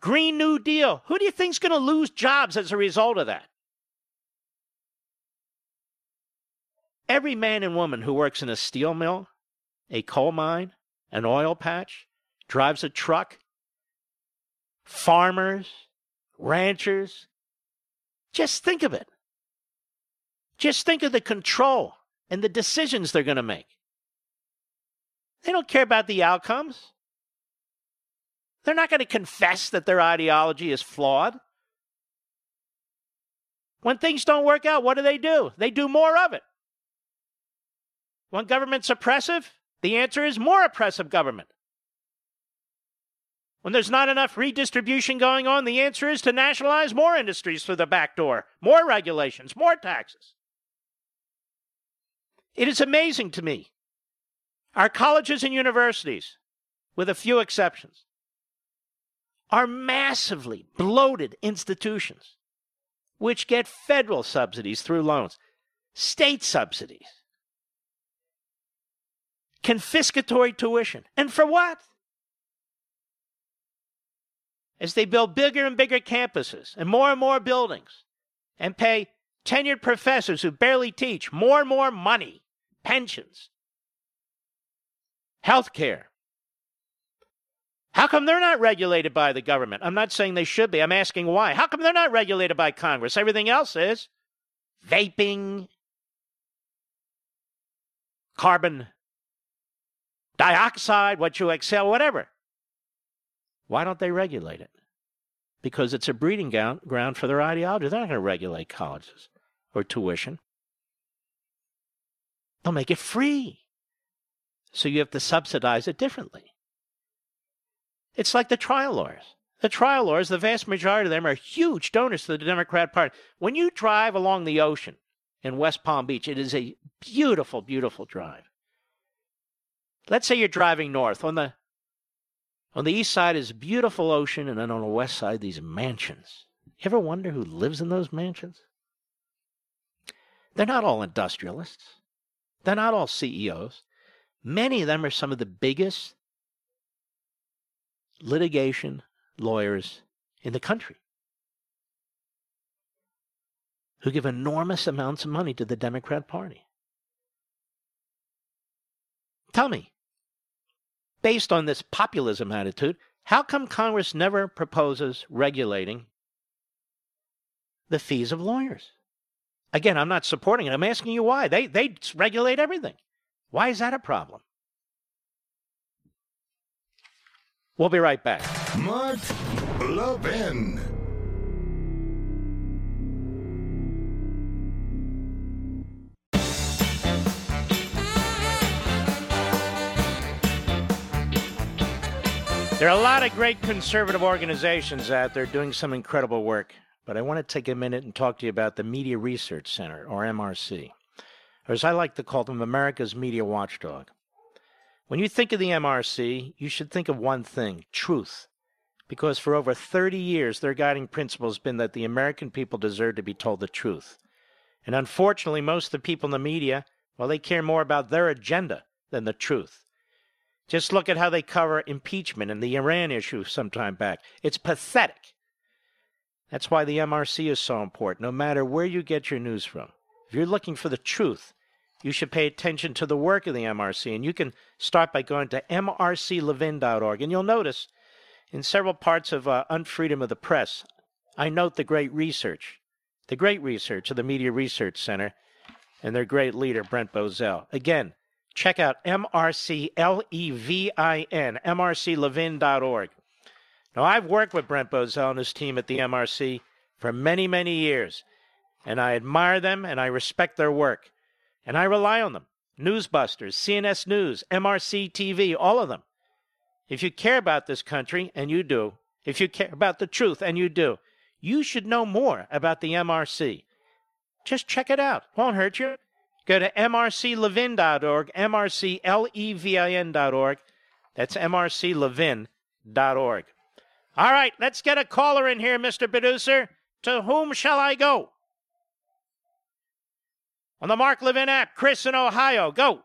Green New Deal. Who do you think is going to lose jobs as a result of that? Every man and woman who works in a steel mill, a coal mine, an oil patch, drives a truck, farmers, ranchers, just think of it. Just think of the control and the decisions they're going to make. They don't care about the outcomes. They're not going to confess that their ideology is flawed. When things don't work out, what do they do? They do more of it. When government's oppressive, the answer is more oppressive government. When there's not enough redistribution going on, the answer is to nationalize more industries through the back door, more regulations, more taxes. It is amazing to me. Our colleges and universities, with a few exceptions, are massively bloated institutions which get federal subsidies through loans, state subsidies, confiscatory tuition. And for what? as they build bigger and bigger campuses and more and more buildings and pay tenured professors who barely teach more and more money, pensions, health care. How come they're not regulated by the government? I'm not saying they should be. I'm asking why. How come they're not regulated by Congress? Everything else is vaping, carbon dioxide, what you exhale, whatever. Why don't they regulate it? Because it's a breeding ground for their ideology. They're not going to regulate colleges or tuition. They'll make it free. So you have to subsidize it differently. It's like the trial lawyers. The trial lawyers, the vast majority of them are huge donors to the Democrat Party. When you drive along the ocean in West Palm Beach, it is a beautiful, beautiful drive. Let's say you're driving north on the on the east side is beautiful ocean, and then on the west side, these mansions. You ever wonder who lives in those mansions? They're not all industrialists. They're not all CEOs. Many of them are some of the biggest litigation lawyers in the country who give enormous amounts of money to the Democrat Party. Tell me, based on this populism attitude, how come Congress never proposes regulating the fees of lawyers? Again, I'm not supporting it. I'm asking you why. They they regulate everything. Why is that a problem? We'll be right back. Mark Levin. There are a lot of great conservative organizations out there doing some incredible work, but I want to take a minute and talk to you about the Media Research Center, or MRC, or as I like to call them, America's Media Watchdog. When you think of the MRC, you should think of one thing truth. Because for over 30 years, their guiding principle has been that the American people deserve to be told the truth. And unfortunately, most of the people in the media, well, they care more about their agenda than the truth. Just look at how they cover impeachment and the Iran issue some time back. It's pathetic. That's why the MRC is so important, no matter where you get your news from. If you're looking for the truth, you should pay attention to the work of the MRC. And you can start by going to mrclevin.org. And you'll notice in several parts of uh, Unfreedom of the Press, I note the great research, the great research of the Media Research Center and their great leader, Brent Bozell. Again, check out M-R-C-L-E-V-I-N, mrclevin.org. Now, I've worked with Brent Bozell and his team at the MRC for many, many years, and I admire them and I respect their work, and I rely on them. Newsbusters, CNS News, MRC TV, all of them. If you care about this country, and you do, if you care about the truth, and you do, you should know more about the MRC. Just check it out. Won't hurt you. Go to mrclevin.org, mrclevin.org. That's mrclevin.org. All right, let's get a caller in here, Mr. Producer. To whom shall I go? On the Mark Levin app, Chris in Ohio. Go.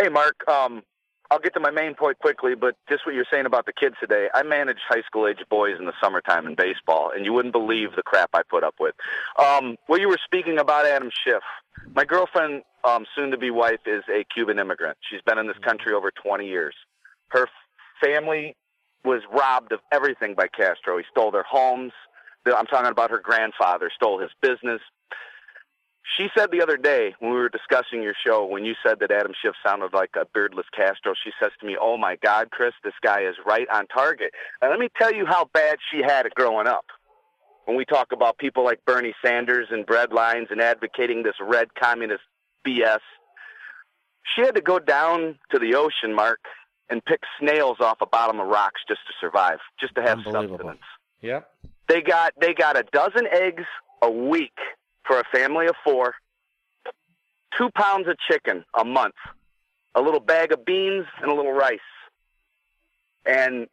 Hey, Mark. Um, I'll get to my main point quickly, but just what you're saying about the kids today. I manage high school age boys in the summertime in baseball, and you wouldn't believe the crap I put up with. Um, what you were speaking about Adam Schiff. My girlfriend, um, soon to be wife, is a Cuban immigrant. She's been in this country over 20 years. Her family was robbed of everything by Castro. He stole their homes. I'm talking about her grandfather, stole his business. She said the other day when we were discussing your show, when you said that Adam Schiff sounded like a beardless Castro, she says to me, Oh my God, Chris, this guy is right on target. And let me tell you how bad she had it growing up. When we talk about people like Bernie Sanders and breadlines and advocating this red communist BS, she had to go down to the ocean, Mark, and pick snails off the bottom of rocks just to survive, just to have sustenance. Yep. They got they got a dozen eggs a week for a family of four, two pounds of chicken a month, a little bag of beans, and a little rice. And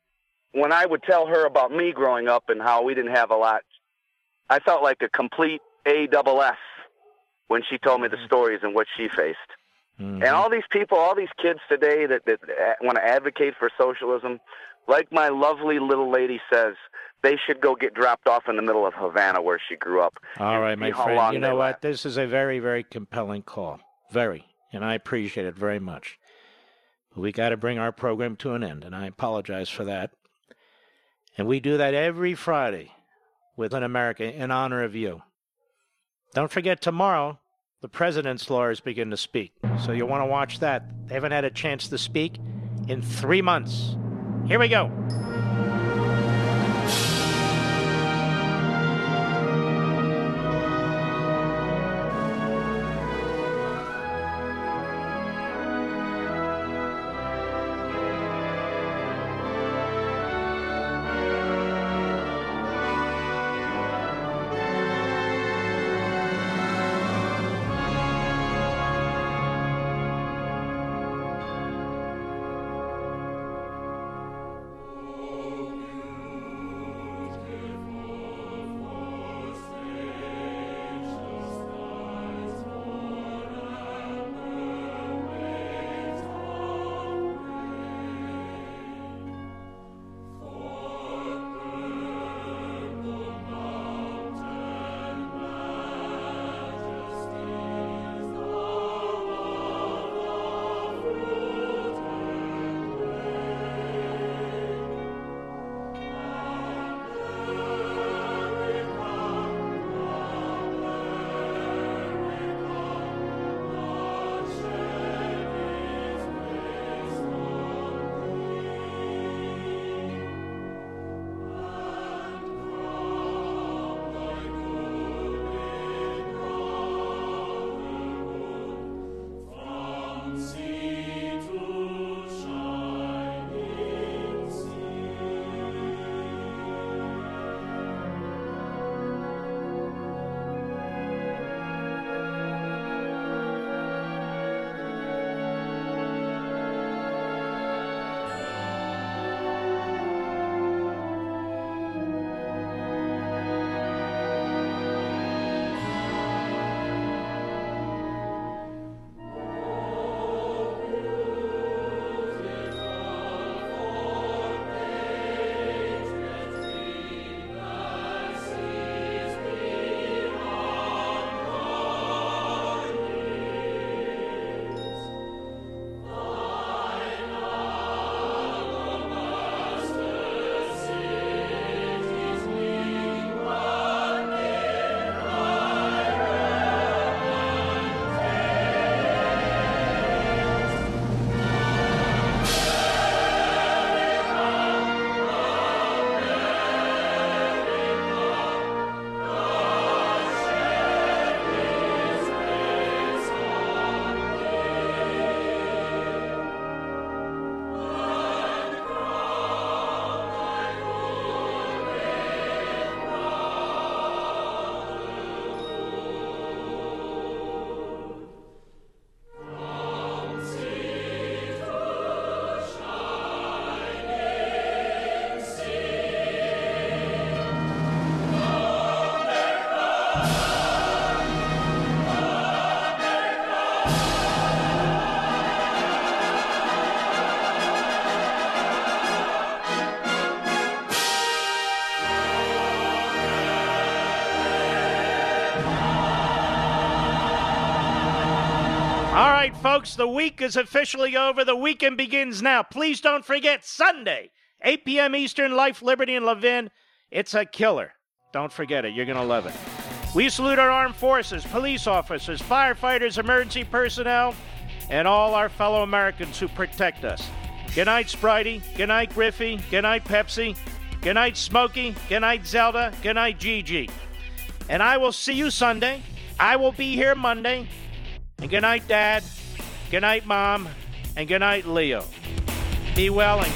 when I would tell her about me growing up and how we didn't have a lot, I felt like a complete A double S when she told me the stories and what she faced. Mm-hmm. And all these people, all these kids today that, that want to advocate for socialism, like my lovely little lady says, they should go get dropped off in the middle of Havana where she grew up. All right, my friend. You know last. what? This is a very, very compelling call. Very. And I appreciate it very much. But we got to bring our program to an end, and I apologize for that. And we do that every Friday with an America in honor of you. Don't forget tomorrow, the president's lawyers begin to speak. So you'll want to watch that. They haven't had a chance to speak in three months. Here we go. Folks. The week is officially over. The weekend begins now. Please don't forget Sunday, 8 p.m. Eastern, Life, Liberty, and Levin. It's a killer. Don't forget it. You're going to love it. We salute our armed forces, police officers, firefighters, emergency personnel, and all our fellow Americans who protect us. Good night, Spritey. Good night, Griffey. Good night, Pepsi. Good night, Smokey. Good night, Zelda. Good night, Gigi. And I will see you Sunday. I will be here Monday. And good night, Dad. Good night, Mom, and good night, Leo. Be well and.